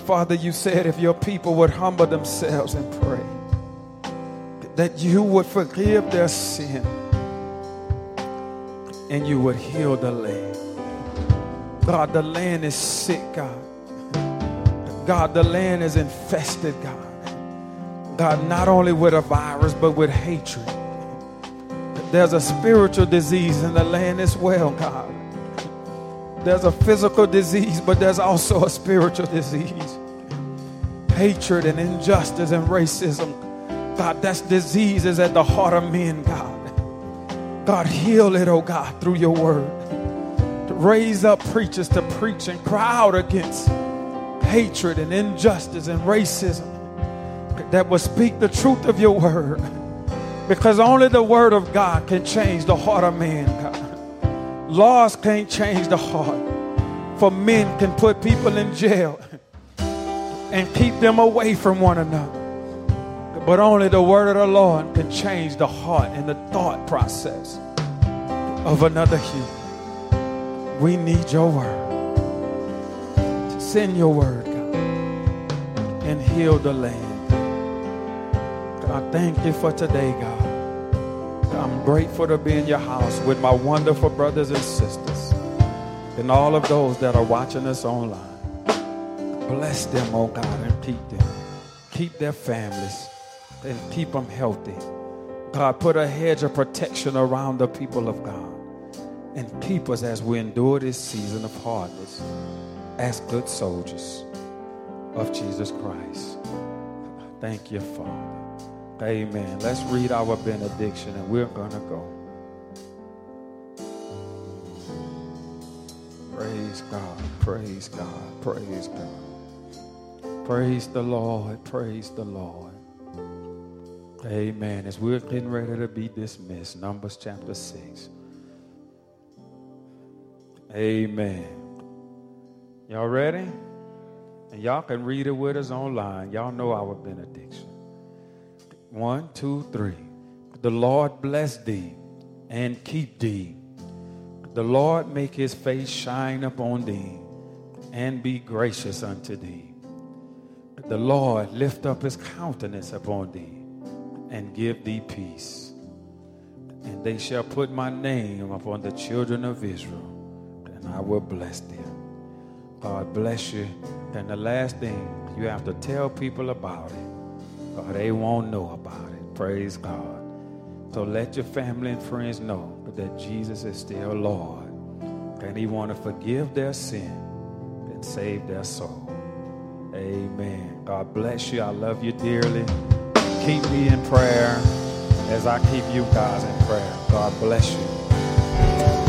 Father, you said if your people would humble themselves and pray, that you would forgive their sin and you would heal the land. God, the land is sick, God. God, the land is infested, God. God, not only with a virus, but with hatred. There's a spiritual disease in the land as well, God. There's a physical disease, but there's also a spiritual disease. Hatred and injustice and racism. God, that's diseases at the heart of men, God. God, heal it, oh God, through your word. To raise up preachers to preach and cry out against hatred and injustice and racism that will speak the truth of your word. Because only the word of God can change the heart of man, God. Laws can't change the heart. For men can put people in jail and keep them away from one another. But only the word of the Lord can change the heart and the thought process of another human. We need your word. Send your word, God, and heal the land. God, thank you for today, God. I'm grateful to be in your house with my wonderful brothers and sisters and all of those that are watching us online. Bless them, oh God, and keep them. Keep their families and keep them healthy. God, put a hedge of protection around the people of God. and keep us as we endure this season of hardness as good soldiers of Jesus Christ. Thank you, Father. Amen. Let's read our benediction and we're going to go. Praise God. Praise God. Praise God. Praise the Lord. Praise the Lord. Amen. As we're getting ready to be dismissed, Numbers chapter 6. Amen. Y'all ready? And y'all can read it with us online. Y'all know our benediction. One, two, three. The Lord bless thee and keep thee. The Lord make his face shine upon thee and be gracious unto thee. The Lord lift up his countenance upon thee and give thee peace. And they shall put my name upon the children of Israel and I will bless them. God bless you. And the last thing, you have to tell people about it. God, they won't know about it. Praise God. So let your family and friends know that Jesus is still Lord. And he want to forgive their sin and save their soul. Amen. God bless you. I love you dearly. Keep me in prayer as I keep you guys in prayer. God bless you.